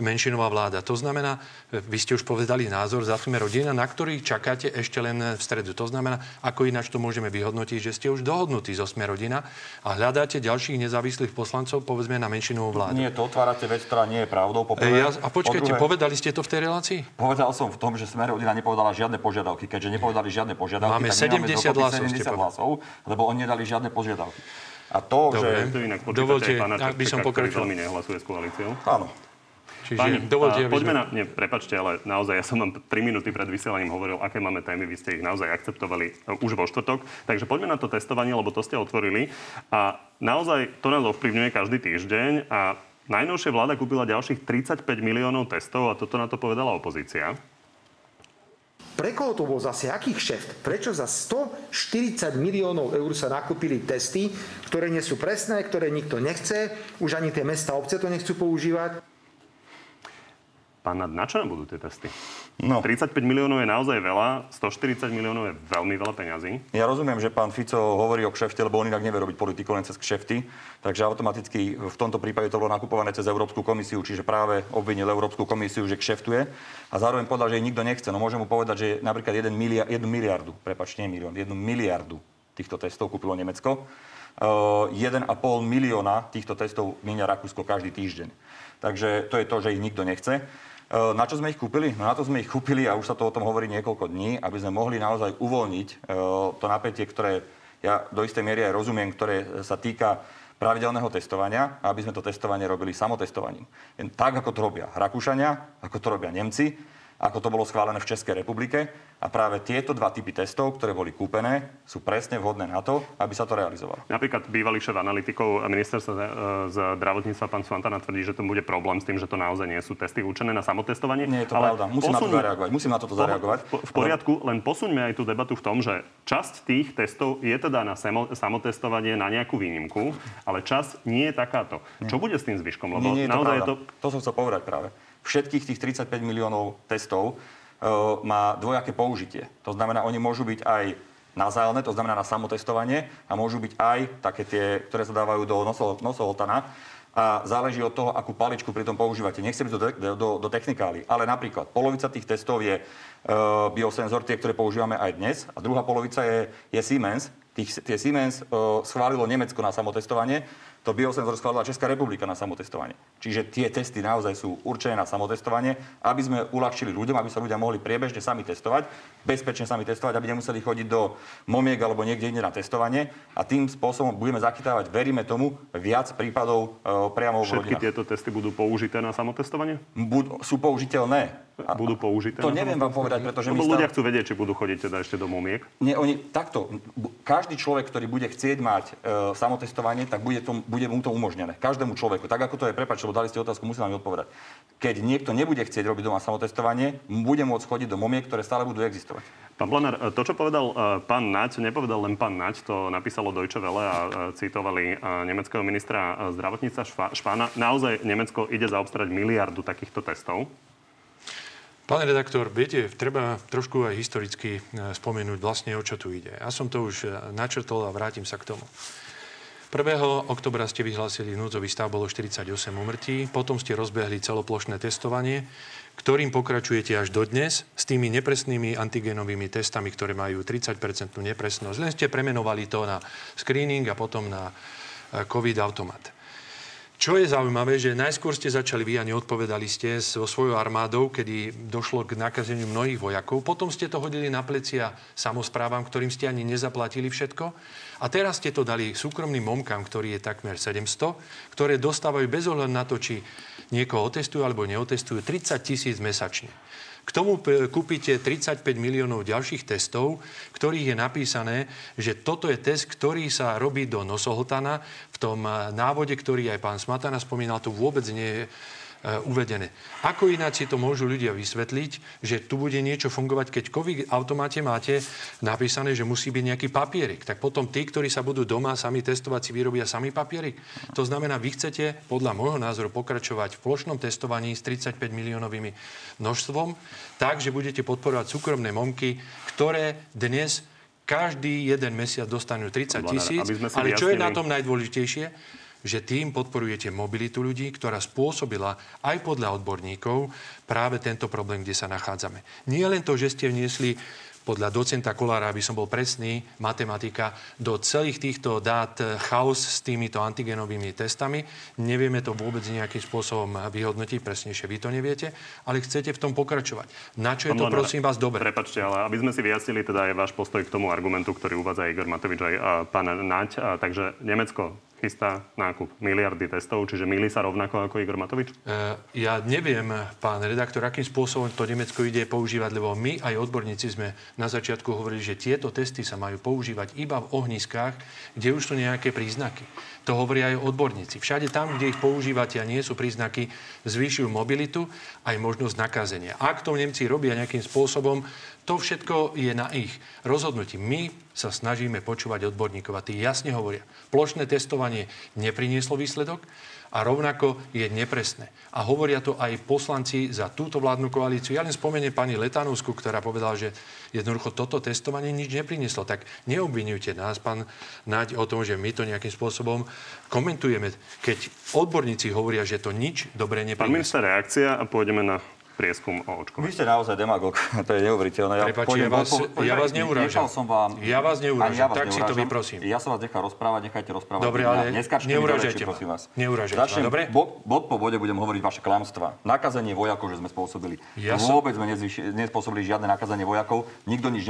menšinová vláda. To znamená, e, vy ste už povedali názor za Sme rodina, na ktorý čakáte ešte len v stredu. To znamená, ako ináč to môžeme vyhodnotiť, že ste už dohodnutí zo Sme rodina a hľadáte ďalších nezávislých poslancov, povedzme, na menšinovú vládu. Nie, to otvárate vec, ktorá nie je pravdou. Po E, prvé. Ja, a počkajte, Po druhé, povedali ste to v tej relácii? Povedal som v tom, že Smer rodina nepovedala žiadne požiadavky. Keďže nepovedali žiadne požiadavky, Máme tak my 70 dokopy hlasov, ste 70 povedali. hlasov, lebo oni nedali žiadne požiadavky. A to, Dobre. že... To inak počítate Dovolte, pána ak by som pokračoval. veľmi nehlasuje s koalíciou. Áno. Čiže Pani, dovolte, a poďme sme... na... Nie, prepačte, ale naozaj ja som vám 3 minúty pred vysielaním hovoril, aké máme témy, vy ste ich naozaj akceptovali e, už vo štvrtok. Takže poďme na to testovanie, lebo to ste otvorili. A naozaj to nás ovplyvňuje každý týždeň a najnovšie vláda kúpila ďalších 35 miliónov testov a toto na to povedala opozícia. Pre koho to bol zase aký kšeft? Prečo za 140 miliónov eur sa nakúpili testy, ktoré nie sú presné, ktoré nikto nechce, už ani tie mesta obce to nechcú používať? Pán na čo nám budú tie testy? No. 35 miliónov je naozaj veľa, 140 miliónov je veľmi veľa peňazí. Ja rozumiem, že pán Fico hovorí o kšefte, lebo on inak nevie robiť politiku len cez kšefty. Takže automaticky v tomto prípade to bolo nakupované cez Európsku komisiu, čiže práve obvinil Európsku komisiu, že kšeftuje. A zároveň povedal, že ich nikto nechce. No môžem mu povedať, že napríklad 1, miliard, 1 miliardu, prepačte, nie milión, 1 miliardu týchto testov kúpilo Nemecko. Uh, 1,5 milióna týchto testov míňa Rakúsko každý týždeň. Takže to je to, že ich nikto nechce. Uh, Na čo sme ich kúpili? No na to sme ich kúpili a už sa to o tom hovorí niekoľko dní, aby sme mohli naozaj uvoľniť uh, to napätie, ktoré ja do istej miery aj rozumiem, ktoré sa týka pravidelného testovania, aby sme to testovanie robili samotestovaním. Tak, ako to robia Rakúšania, ako to robia Nemci, ako to bolo schválené v Českej republike. A práve tieto dva typy testov, ktoré boli kúpené, sú presne vhodné na to, aby sa to realizovalo. Napríklad bývalý šéf analytikov a ministerstva zdravotníctva pán Svantana tvrdí, že to bude problém s tým, že to naozaj nie sú testy určené na samotestovanie. Nie je to pravda. Musím na to zareagovať. Musím na toto zareagovať. V, poriadku, len posuňme aj tú debatu v tom, že časť tých testov je teda na samo, samotestovanie na nejakú výnimku, ale časť nie je takáto. Čo bude s tým zvyškom? Lebo Nie, nie je to naozaj pravda. je to... To som chcel povedať práve. Všetkých tých 35 miliónov testov e, má dvojaké použitie. To znamená, oni môžu byť aj nazálne, to znamená na samotestovanie a môžu byť aj také tie, ktoré sa dávajú do noso, a záleží od toho, akú paličku pri tom používate. Nechcem ísť do, do, do, do technikály, ale napríklad polovica tých testov je e, biosenzor, tie, ktoré používame aj dnes a druhá polovica je, je Siemens. Tých, tie Siemens e, schválilo Nemecko na samotestovanie, to biosenzor schválila Česká republika na samotestovanie. Čiže tie testy naozaj sú určené na samotestovanie, aby sme uľahčili ľuďom, aby sa ľudia mohli priebežne sami testovať, bezpečne sami testovať, aby nemuseli chodiť do momiek alebo niekde inde na testovanie a tým spôsobom budeme zachytávať, veríme tomu, viac prípadov e, priamo v Všetky rodinách. tieto testy budú použité na samotestovanie? Bud- sú použiteľné. A- Budú použité To neviem vám povedať, pretože my Lebo ľudia chcú vedieť, či budú chodiť teda ešte do momiek. Nie, oni takto. Každý človek, ktorý bude chcieť mať e, samotestovanie, tak bude, to, bude mu to umožnené. Každému človeku. Tak ako to je, prepač, lebo dali ste otázku, musím vám odpovedať. Keď niekto nebude chcieť robiť doma samotestovanie, bude môcť chodiť do momiek, ktoré stále budú existovať. Pán Planár, to, čo povedal e, pán Naď, nepovedal len pán Naď, to napísalo Deutsche Welle a e, citovali e, nemeckého ministra e, zdravotníctva Šva- Švána. Naozaj Nemecko ide zaobstarať miliardu takýchto testov. Pán redaktor, viete, treba trošku aj historicky e, spomenúť vlastne, o čo tu ide. Ja som to už e, načrtol a vrátim sa k tomu. 1. oktobra ste vyhlásili núdzový stav, bolo 48 umrtí, potom ste rozbehli celoplošné testovanie, ktorým pokračujete až dodnes s tými nepresnými antigenovými testami, ktoré majú 30% nepresnosť. Len ste premenovali to na screening a potom na e, COVID automat. Čo je zaujímavé, že najskôr ste začali vy a neodpovedali ste so svojou armádou, kedy došlo k nakazeniu mnohých vojakov. Potom ste to hodili na plecia samozprávam, ktorým ste ani nezaplatili všetko. A teraz ste to dali súkromným momkám, ktorý je takmer 700, ktoré dostávajú bez ohľadu na to, či niekoho otestujú alebo neotestujú, 30 tisíc mesačne. K tomu kúpite 35 miliónov ďalších testov, ktorých je napísané, že toto je test, ktorý sa robí do nosohltana. V tom eh, návode, ktorý aj pán Smatana spomínal, to vôbec nie je uvedené. Ako ináč si to môžu ľudia vysvetliť, že tu bude niečo fungovať, keď COVID automáte máte napísané, že musí byť nejaký papierik. Tak potom tí, ktorí sa budú doma sami testovať, si vyrobia sami papierik. To znamená, vy chcete podľa môjho názoru pokračovať v plošnom testovaní s 35 miliónovými množstvom, tak, že budete podporovať súkromné momky, ktoré dnes každý jeden mesiac dostanú 30 tisíc. Ale čo je na tom najdôležitejšie? Že tým podporujete mobilitu ľudí, ktorá spôsobila aj podľa odborníkov práve tento problém, kde sa nachádzame. Nie len to, že ste vniesli podľa docenta Kolára, aby som bol presný, matematika, do celých týchto dát chaos s týmito antigenovými testami. Nevieme to vôbec nejakým spôsobom vyhodnotiť, presnejšie vy to neviete, ale chcete v tom pokračovať. Na čo je to, prosím vás, dobre? Prepačte, ale aby sme si vyjasnili teda aj váš postoj k tomu argumentu, ktorý uvádza Igor Matovič aj pán Naď. A, takže Nemecko chystá nákup miliardy testov, čiže milí sa rovnako ako Igor Matovič? Uh, ja neviem, pán redaktor, akým spôsobom to Nemecko ide používať, lebo my aj odborníci sme na začiatku hovorili, že tieto testy sa majú používať iba v ohniskách, kde už sú nejaké príznaky. To hovoria aj odborníci. Všade tam, kde ich používate a nie sú príznaky, zvýšujú mobilitu aj možnosť nakazenia. Ak to Nemci robia nejakým spôsobom, to všetko je na ich rozhodnutí. My sa snažíme počúvať odborníkov a tí jasne hovoria. Plošné testovanie neprinieslo výsledok a rovnako je nepresné. A hovoria to aj poslanci za túto vládnu koalíciu. Ja len spomeniem pani Letanovsku, ktorá povedala, že jednoducho toto testovanie nič neprinieslo. Tak neobvinujte nás, pán Naď, o tom, že my to nejakým spôsobom komentujeme, keď odborníci hovoria, že to nič dobre neprinieslo. Pán minister, reakcia a pôjdeme na prieskum o očkovaní. Vy ste naozaj demagog, to je neuveriteľné. Ja, Prepači, ja vás, po, ja vás neurážam. som vám, ja vás neurážam, ja vás tak neurážam. si to vyprosím. Ja som vás nechal rozprávať, nechajte rozprávať. Dobre, ale neurážajte prosím vás. Neurážajte Začnem, dobre? Bod, bod po bode budem hovoriť vaše klamstvá. Nakazenie vojakov, že sme spôsobili. Ja Vôbec som... sme nespôsobili žiadne nakazenie vojakov. Nikto nič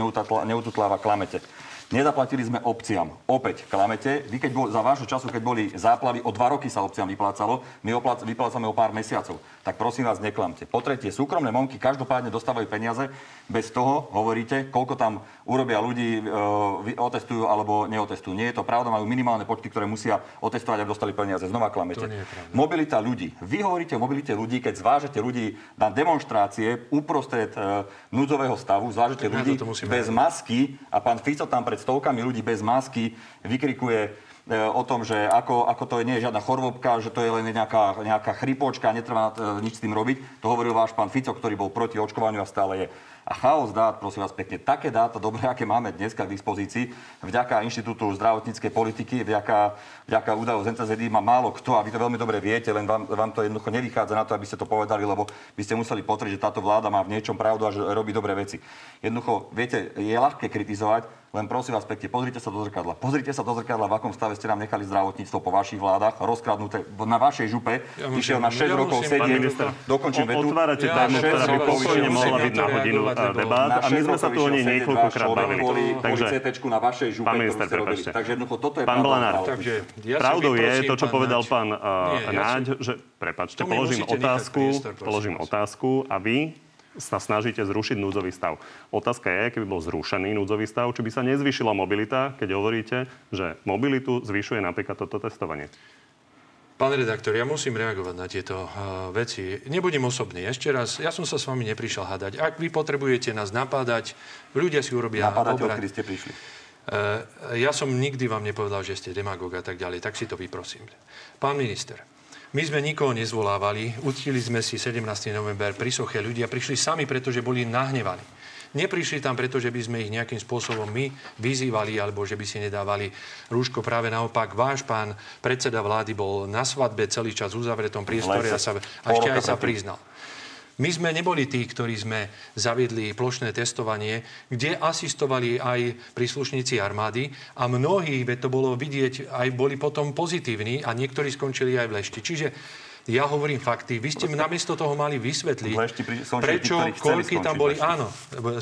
neututláva, klamete. Nezaplatili sme obciam. Opäť klamete. Vy keď bol, za vášho času, keď boli záplavy, o dva roky sa obciam vyplácalo, my oplac, vyplácame o pár mesiacov. Tak prosím vás, neklamte. Po tretie, súkromné monky každopádne dostávajú peniaze. Bez toho hovoríte, koľko tam urobia ľudí, e, otestujú alebo neotestujú. Nie je to pravda, majú minimálne počty, ktoré musia otestovať, aby dostali peniaze. Znova klamete. Mobilita ľudí. Vy hovoríte o mobilite ľudí, keď zvážete ľudí na demonstrácie uprostred e, núdzového stavu, zvážete ľudí bez masky a pán Fico tam pred stovkami ľudí bez masky vykrikuje e, o tom, že ako, ako to nie je žiadna chorobka, že to je len nejaká, nejaká chrypočka netreba e, nič s tým robiť. To hovoril váš pán Fico, ktorý bol proti očkovaniu a stále je a chaos dát, prosím vás pekne, také dáta, dobré, aké máme dneska k dispozícii, vďaka Inštitútu zdravotníckej politiky, vďaka, vďaka údajov z NCZD má málo kto, a vy to veľmi dobre viete, len vám, vám to jednoducho nevychádza na to, aby ste to povedali, lebo by ste museli potvrdiť, že táto vláda má v niečom pravdu a že robí dobré veci. Jednoducho, viete, je ľahké kritizovať, len prosím vás pekne, pozrite sa do zrkadla. Pozrite sa do zrkadla, v akom stave ste nám nechali zdravotníctvo po vašich vládach, rozkradnuté na vašej župe. Ja išiel na 6 ja rokov sedieť, dokončím vetu. Otvárate tému, ktorá by pokojne mohla byť na hodinu debát a my sme sa tu o nej niekoľkokrát bavili. Takže na vašej župe, pán minister, prepačte. Takže jednoducho toto je pán Blanár, pravdou je to, čo povedal pán Náď, že prepačte, položím otázku, položím otázku a vy sa snažíte zrušiť núdzový stav. Otázka je, keby bol zrušený núdzový stav, či by sa nezvyšila mobilita, keď hovoríte, že mobilitu zvyšuje napríklad toto testovanie. Pán redaktor, ja musím reagovať na tieto uh, veci. Nebudem osobný. Ešte raz, ja som sa s vami neprišiel hádať. Ak vy potrebujete nás napádať, ľudia si urobia... Napádate, odkedy ste prišli. Uh, ja som nikdy vám nepovedal, že ste demagóg a tak ďalej, tak si to vyprosím. Pán minister, my sme nikoho nezvolávali, uctili sme si 17. november pri soche ľudia, prišli sami, pretože boli nahnevaní. Neprišli tam, pretože by sme ich nejakým spôsobom my vyzývali, alebo že by si nedávali rúško. Práve naopak, váš pán predseda vlády bol na svadbe celý čas v uzavretom priestore a, sa, a ešte aj sa priznal. My sme neboli tí, ktorí sme zaviedli plošné testovanie, kde asistovali aj príslušníci armády a mnohí, veď to bolo vidieť, aj boli potom pozitívni a niektorí skončili aj v lešti. Čiže ja hovorím fakty. Vy ste namiesto toho mali vysvetliť, prečo, koľky tam boli. Áno,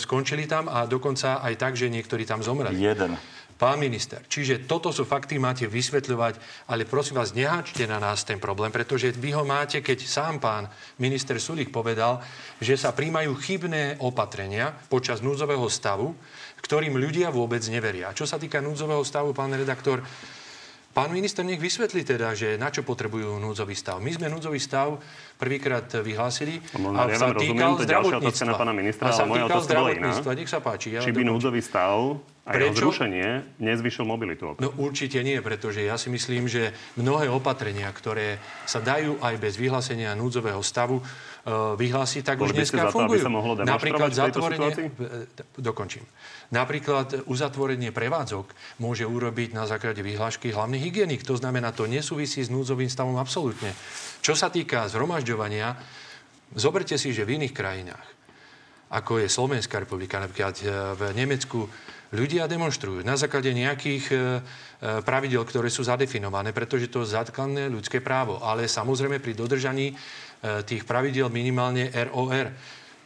skončili tam a dokonca aj tak, že niektorí tam zomreli. Jeden. Pán minister, čiže toto sú fakty, máte vysvetľovať, ale prosím vás, neháčte na nás ten problém, pretože vy ho máte, keď sám pán minister Sulik povedal, že sa príjmajú chybné opatrenia počas núdzového stavu, ktorým ľudia vôbec neveria. A čo sa týka núdzového stavu, pán redaktor, Pán minister, nech vysvetlí teda, že na čo potrebujú núdzový stav. My sme núdzový stav prvýkrát vyhlásili no, a ja sa týkal zdravotníctva. Na pána ministra, a sa ale týkal zdravotníctva. Nech sa páči. Ja Či by núdzový stav a jeho zrušenie nezvyšil mobilitu? No určite nie, pretože ja si myslím, že mnohé opatrenia, ktoré sa dajú aj bez vyhlásenia núdzového stavu uh, vyhlásiť, tak Boli už dneska fungujú. Napríklad zatvorenie... Dokončím. Napríklad uzatvorenie prevádzok môže urobiť na základe vyhlášky hlavný hygienik. To znamená, to nesúvisí s núdzovým stavom absolútne. Čo sa týka zhromažďovania, zoberte si, že v iných krajinách, ako je Slovenská republika, napríklad e, v Nemecku, ľudia demonstrujú na základe nejakých e, e, pravidel, ktoré sú zadefinované, pretože to je základné ľudské právo. Ale samozrejme pri dodržaní tých pravidel minimálne ROR.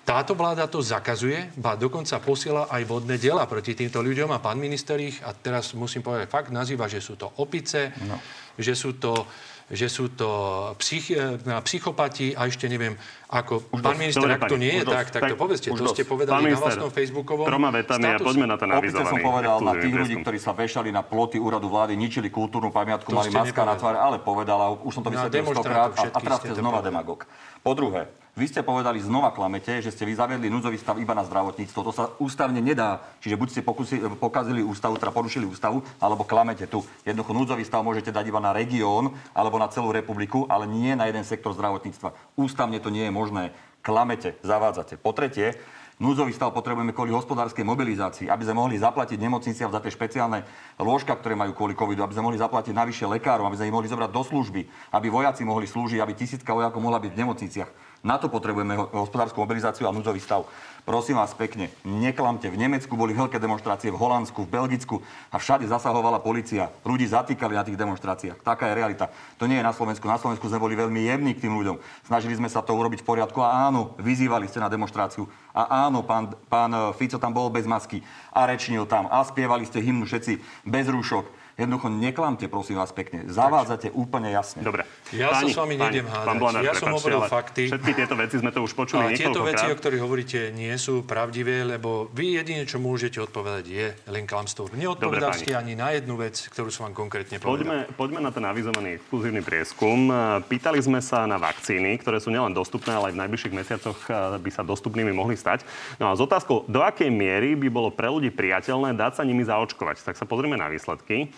Táto vláda to zakazuje, ba dokonca posiela aj vodné diela proti týmto ľuďom a pán minister ich, a teraz musím povedať fakt, nazýva, že sú to opice, no. že sú to že sú to psych, e, psychopati a ešte neviem, ako... Už pán minister, ak to nie je tak, tak to povedzte. To ste povedali na vlastnom Facebookovom Troma vetami a poďme na ten avizovaný. som povedal na tých ľudí, ktorí sa vešali na ploty úradu vlády, ničili kultúrnu pamiatku, mali maska na tváre, ale povedala, už som to vysvetlil stokrát a, a teraz ste znova demagog. Po druhé, vy ste povedali, znova klamete, že ste vy zaviedli núdzový stav iba na zdravotníctvo. To sa ústavne nedá. Čiže buď ste pokusili, pokazili ústavu, teda porušili ústavu, alebo klamete tu. Jednoducho núdzový stav môžete dať iba na región alebo na celú republiku, ale nie na jeden sektor zdravotníctva. Ústavne to nie je možné. Klamete, zavádzate. Po tretie, Núdzový stav potrebujeme kvôli hospodárskej mobilizácii, aby sme mohli zaplatiť nemocniciam za tie špeciálne lôžka, ktoré majú kvôli covidu, aby sme mohli zaplatiť navyše lekárom, aby sme ich mohli zobrať do služby, aby vojaci mohli slúžiť, aby tisícka vojakov mohla byť v nemocniciach. Na to potrebujeme hospodárskú mobilizáciu a núdzový stav. Prosím vás pekne, neklamte. V Nemecku boli veľké demonstrácie, v Holandsku, v Belgicku a všade zasahovala policia. Ľudí zatýkali na tých demonstráciách. Taká je realita. To nie je na Slovensku. Na Slovensku sme boli veľmi jemní k tým ľuďom. Snažili sme sa to urobiť v poriadku a áno, vyzývali ste na demonstráciu. A áno, pán, pán Fico tam bol bez masky a rečnil tam a spievali ste hymnu všetci bez rúšok Jednoducho neklamte, prosím vás pekne. Zavádzate úplne jasne. Dobre. Ja pani, sa s vami nejdem hádať. Pán Blanár, ja som hovoril fakty. Všetky tieto veci sme to už počuli A tieto veci, o ktorých hovoríte, nie sú pravdivé, lebo vy jedine, čo môžete odpovedať, je len klamstvo. Neodpovedali ste ani na jednu vec, ktorú som vám konkrétne povedal. Poďme, poďme na ten avizovaný exkluzívny prieskum. Pýtali sme sa na vakcíny, ktoré sú nielen dostupné, ale aj v najbližších mesiacoch eh, by sa dostupnými mohli stať. No a s otázkou, do akej miery by bolo pre ľudí priateľné dať sa nimi zaočkovať. Tak sa pozrieme na výsledky.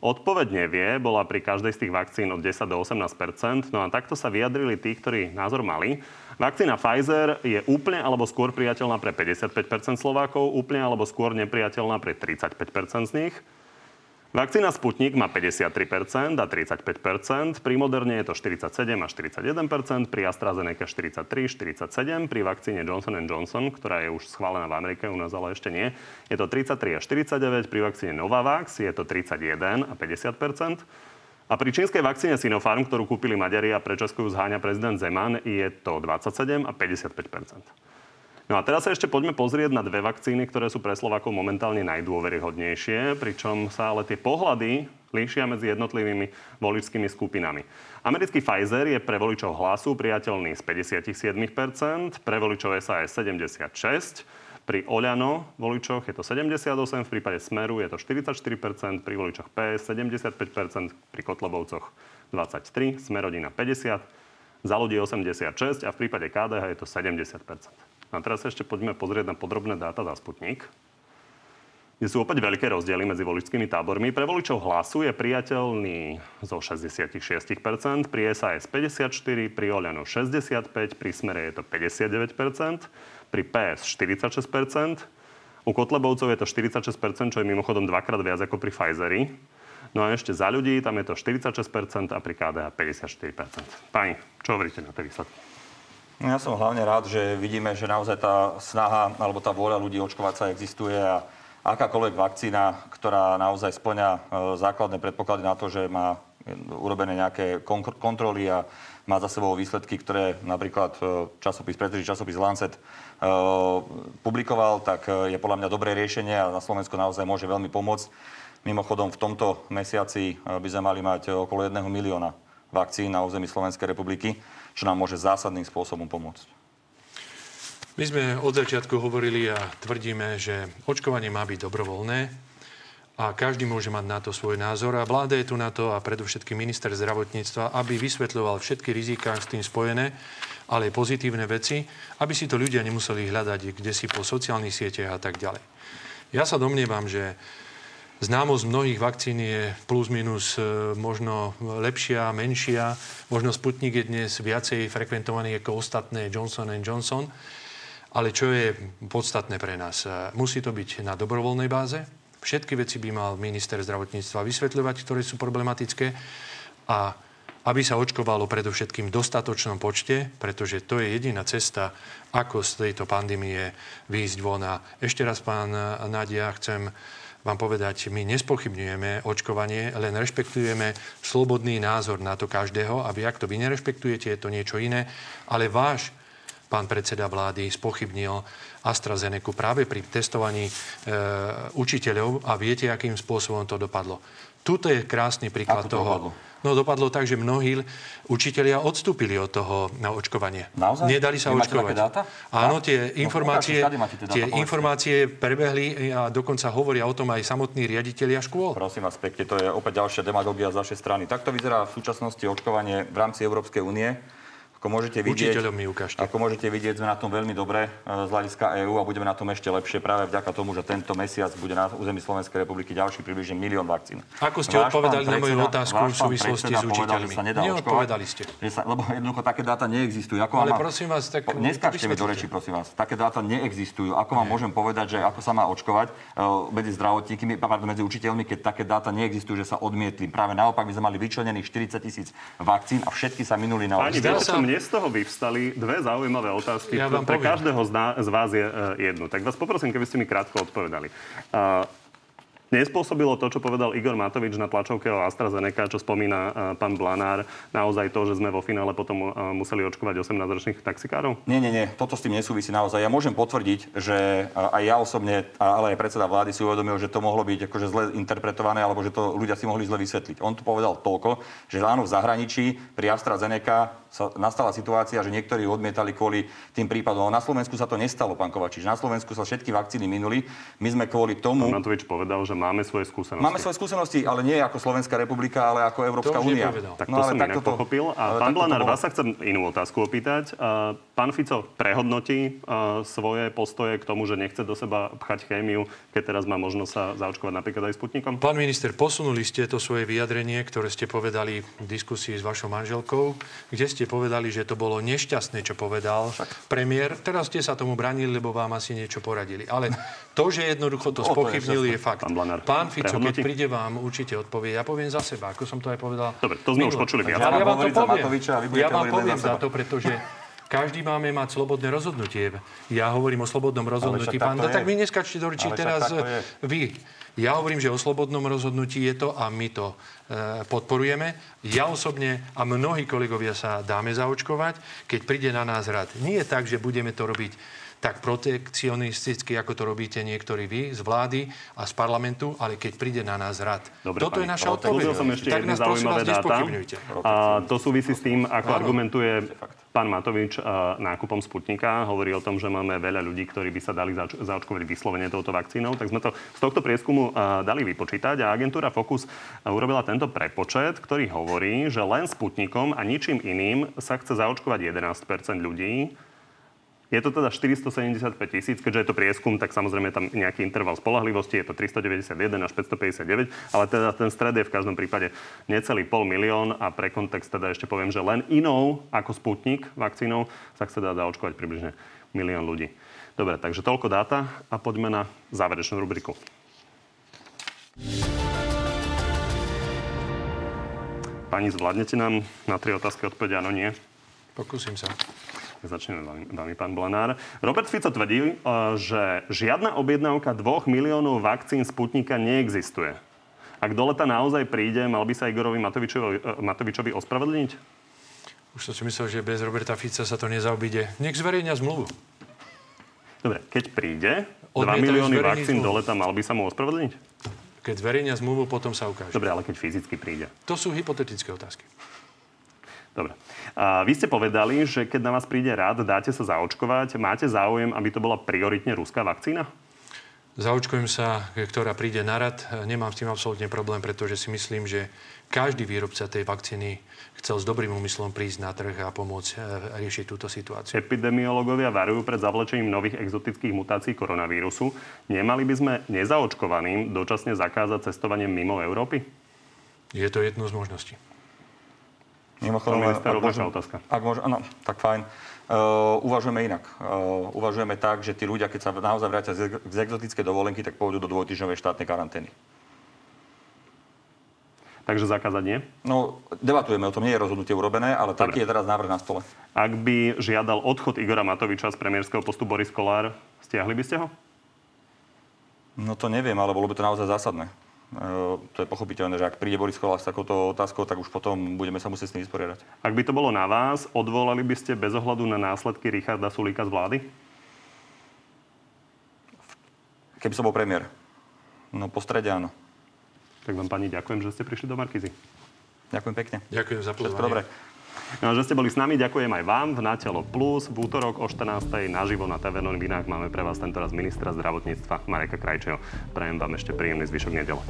Odpoveď nevie, bola pri každej z tých vakcín od 10 do 18% No a takto sa vyjadrili tí, ktorí názor mali. Vakcína Pfizer je úplne alebo skôr priateľná pre 55% Slovákov, úplne alebo skôr nepriateľná pre 35% z nich. Vakcína Sputnik má 53% a 35%, pri Moderne je to 47 a 41%, pri AstraZeneca 43, 47, pri vakcíne Johnson Johnson, ktorá je už schválená v Amerike, u nás ale ešte nie, je to 33 a 49, pri vakcíne Novavax je to 31 a 50%. A pri čínskej vakcíne Sinopharm, ktorú kúpili Maďari a pre Česku zháňa prezident Zeman, je to 27 a 55 No a teraz sa ešte poďme pozrieť na dve vakcíny, ktoré sú pre Slovákov momentálne najdôveryhodnejšie, pričom sa ale tie pohľady líšia medzi jednotlivými voličskými skupinami. Americký Pfizer je pre voličov hlasu priateľný z 57%, pre voličov SAS 76%, pri Oľano voličoch je to 78%, v prípade Smeru je to 44%, pri voličoch PS 75%, pri Kotlebovcoch 23%, Smerodina 50%, za ľudí 86% a v prípade KDH je to 70%. A teraz ešte poďme pozrieť na podrobné dáta za Sputnik kde sú opäť veľké rozdiely medzi voličskými tábormi. Pre voličov hlasu je priateľný zo 66%, pri SAS 54%, pri Oľano 65%, pri Smere je to 59%, pri PS 46%, u Kotlebovcov je to 46%, čo je mimochodom dvakrát viac ako pri Pfizeri. No a ešte za ľudí, tam je to 46% a pri KDH 54%. Pani, čo hovoríte na tie výsledky? Ja som hlavne rád, že vidíme, že naozaj tá snaha alebo tá vôľa ľudí očkovať sa existuje a akákoľvek vakcína, ktorá naozaj splňa e, základné predpoklady na to, že má urobené nejaké kontroly a má za sebou výsledky, ktoré napríklad e, časopis, pretože časopis Lancet publikoval, tak je podľa mňa dobré riešenie a na Slovensku naozaj môže veľmi pomôcť. Mimochodom, v tomto mesiaci by sme mali mať okolo 1 milióna vakcín na území Slovenskej republiky čo nám môže zásadným spôsobom pomôcť. My sme od začiatku hovorili a tvrdíme, že očkovanie má byť dobrovoľné a každý môže mať na to svoj názor a vláda je tu na to a predovšetkým minister zdravotníctva, aby vysvetľoval všetky riziká s tým spojené, ale aj pozitívne veci, aby si to ľudia nemuseli hľadať kde si po sociálnych sieťach a tak ďalej. Ja sa domnievam, že Známosť mnohých vakcín je plus minus e, možno lepšia, menšia. Možno Sputnik je dnes viacej frekventovaný ako ostatné Johnson Johnson. Ale čo je podstatné pre nás? E, musí to byť na dobrovoľnej báze. Všetky veci by mal minister zdravotníctva vysvetľovať, ktoré sú problematické. A aby sa očkovalo predovšetkým v dostatočnom počte, pretože to je jediná cesta, ako z tejto pandémie výjsť von. A ešte raz, pán Nadia, chcem vám povedať, my nespochybňujeme očkovanie, len rešpektujeme slobodný názor na to každého a vy, ak to vy nerešpektujete, je to niečo iné, ale váš pán predseda vlády spochybnil AstraZeneca práve pri testovaní e, učiteľov a viete, akým spôsobom to dopadlo. Tuto je krásny príklad Ako to toho. dopadlo? No dopadlo tak, že mnohí učitelia odstúpili od toho na očkovanie. Naozaj? Nedali sa Vy očkovať. dáta? Áno, tie No, informácie, ukážte, máte tie dáta, informácie prebehli a dokonca hovoria o tom aj samotní riaditeľia škôl. Prosím vás pekne, to je opäť ďalšia demagogia z vašej strany. Takto vyzerá v súčasnosti očkovanie v rámci Európskej únie. Ako môžete vidieť, Učiteľom mi ukážte. Ako môžete vidieť, sme na tom veľmi dobre e, z hľadiska EÚ a budeme na tom ešte lepšie práve vďaka tomu, že tento mesiac bude na území Slovenskej republiky ďalší približne milión vakcín. Ako ste Váš odpovedali na moju otázku v súvislosti s povedal, že učiteľmi? sa nedá Neodpovedali očkovať, ste. Že sa, lebo jednoducho také dáta neexistujú. Ako Ale mám- prosím vás, tak Neskáčte mi do reči, prosím vás. Také dáta neexistujú. Ako vám môžem povedať, že ako sa má očkovať e, medzi zdravotníkmi, pardon, medzi učiteľmi, keď také dáta neexistujú, že sa odmietli. Práve naopak by sme mali vyčlenených 40 tisíc vakcín a všetky sa minuli na Pani, Mne z toho vyvstali? Dve zaujímavé otázky. Ja vám Pre poviem. každého z, ná- z vás je e, jednu. Tak vás poprosím, keby ste mi krátko odpovedali. Uh, Nespôsobilo to, čo povedal Igor Matovič na tlačovke o AstraZeneca, čo spomína uh, pán Blanár, naozaj to, že sme vo finále potom uh, museli očkovať 18-ročných taxikárov? Nie, nie, nie, toto s tým nesúvisí naozaj. Ja môžem potvrdiť, že aj ja osobne, a- ale aj predseda vlády si uvedomil, že to mohlo byť akože zle interpretované, alebo že to ľudia si mohli zle vysvetliť. On tu povedal toľko, že áno, v zahraničí pri AstraZeneca sa nastala situácia, že niektorí odmietali kvôli tým prípadom. Na Slovensku sa to nestalo, pán Kovačič. Na Slovensku sa všetky vakcíny minuli. My sme kvôli tomu... Pán Matovič povedal, že máme svoje skúsenosti. Máme svoje skúsenosti, ale nie ako Slovenská republika, ale ako Európska únia. Tak to No, ale som takto inak to- pochopil. ale A pán Blanár, vás sa chcem inú otázku opýtať. Pán Fico prehodnotí svoje postoje k tomu, že nechce do seba pchať chémiu, keď teraz má možnosť sa zaočkovať napríklad aj Sputnikom? Pán minister, posunuli ste to svoje vyjadrenie, ktoré ste povedali v diskusii s vašou manželkou, kde ste povedali, že to bolo nešťastné, čo povedal premiér. Teraz ste sa tomu bránili, lebo vám asi niečo poradili. Ale to, že jednoducho to spochybnili, je fakt. Pán Blanár, Pán Fico, keď prehodnotí? príde vám, určite odpovie. Ja poviem za seba, ako som to aj povedal. Dobre, to sme už počuli viac. Ja Ja vám to za poviem. A Ja vám za poviem za seba. to, pretože každý máme mať slobodné rozhodnutie. Ja hovorím o slobodnom rozhodnutí. však tak Pán, tak vy neskačte do rečí však teraz vy. Ja hovorím, že o slobodnom rozhodnutí je to a my to e, podporujeme. Ja osobne a mnohí kolegovia sa dáme zaočkovať, keď príde na nás rad. Nie je tak, že budeme to robiť tak protekcionisticky, ako to robíte niektorí vy z vlády a z parlamentu, ale keď príde na nás rad. Dobre, Toto pani, je naša odpoveď. som ešte tak nás prosím vás. A to súvisí s tým, ako Áno. argumentuje pán Matovič a, nákupom Sputnika. Hovorí o tom, že máme veľa ľudí, ktorí by sa dali zaoč- zaočkovať vyslovene touto vakcínou. Tak sme to z tohto prieskumu a, dali vypočítať a agentúra Focus a, urobila tento prepočet, ktorý hovorí, že len Sputnikom a ničím iným sa chce zaočkovať 11% ľudí. Je to teda 475 tisíc, keďže je to prieskum, tak samozrejme tam nejaký interval spolahlivosti, je to 391 až 559, ale teda ten stred je v každom prípade necelý pol milión a pre kontext teda ešte poviem, že len inou ako Sputnik vakcínou sa chce dať zaočkovať približne milión ľudí. Dobre, takže toľko dáta a poďme na záverečnú rubriku. Pani, zvládnete nám na tri otázky odpovedať áno, nie? Pokúsim sa. Začneme vami, pán Blanár. Robert Fico tvrdí, e, že žiadna objednávka 2 miliónov vakcín Sputnika neexistuje. Ak do leta naozaj príde, mal by sa Igorovi Matovičovi, e, Matovičovi ospravedlniť? Už som si myslel, že bez Roberta Fica sa to nezaobíde. Nech zverejňa zmluvu. Dobre, keď príde 2 Odmietajú milióny zverejniť vakcín do zmluvu. leta, mal by sa mu ospravedlniť? Keď zverejňa zmluvu, potom sa ukáže. Dobre, ale keď fyzicky príde. To sú hypotetické otázky. Dobre. A vy ste povedali, že keď na vás príde rád, dáte sa zaočkovať. Máte záujem, aby to bola prioritne ruská vakcína? Zaočkujem sa, ktorá príde na rad. Nemám s tým absolútne problém, pretože si myslím, že každý výrobca tej vakcíny chcel s dobrým úmyslom prísť na trh a pomôcť e, riešiť túto situáciu. Epidemiológovia varujú pred zavlečením nových exotických mutácií koronavírusu. Nemali by sme nezaočkovaným dočasne zakázať cestovanie mimo Európy? Je to jedno z možností. Mimochodom, Pán minister, ak otázka. Ak môžem, áno, tak fajn. Uh, uvažujeme inak. Uh, uvažujeme tak, že tí ľudia, keď sa naozaj vrátia z, z exotickej dovolenky, tak pôjdu do dvojtyžňovej štátnej karantény. Takže zakázať nie? No, debatujeme o tom, nie je rozhodnutie urobené, ale Dobre. taký je teraz návrh na stole. Ak by žiadal odchod Igora Matoviča z premiérskeho postu Boris Kolár, stiahli by ste ho? No to neviem, ale bolo by to naozaj zásadné. Uh, to je pochopiteľné, že ak príde Boris Kolár s takouto otázkou, tak už potom budeme sa musieť s tým vysporiadať. Ak by to bolo na vás, odvolali by ste bez ohľadu na následky Richarda Sulíka z vlády? Keby som bol premiér. No po strede áno. Tak vám pani ďakujem, že ste prišli do Markizy. Ďakujem pekne. Ďakujem za Všetko pozvanie. dobré. No, že ste boli s nami, ďakujem aj vám v Natelo Plus. V útorok o 14. naživo na TV novinách máme pre vás tentoraz ministra zdravotníctva Mareka Krajčeho. Prajem vám ešte príjemný zvyšok nedele.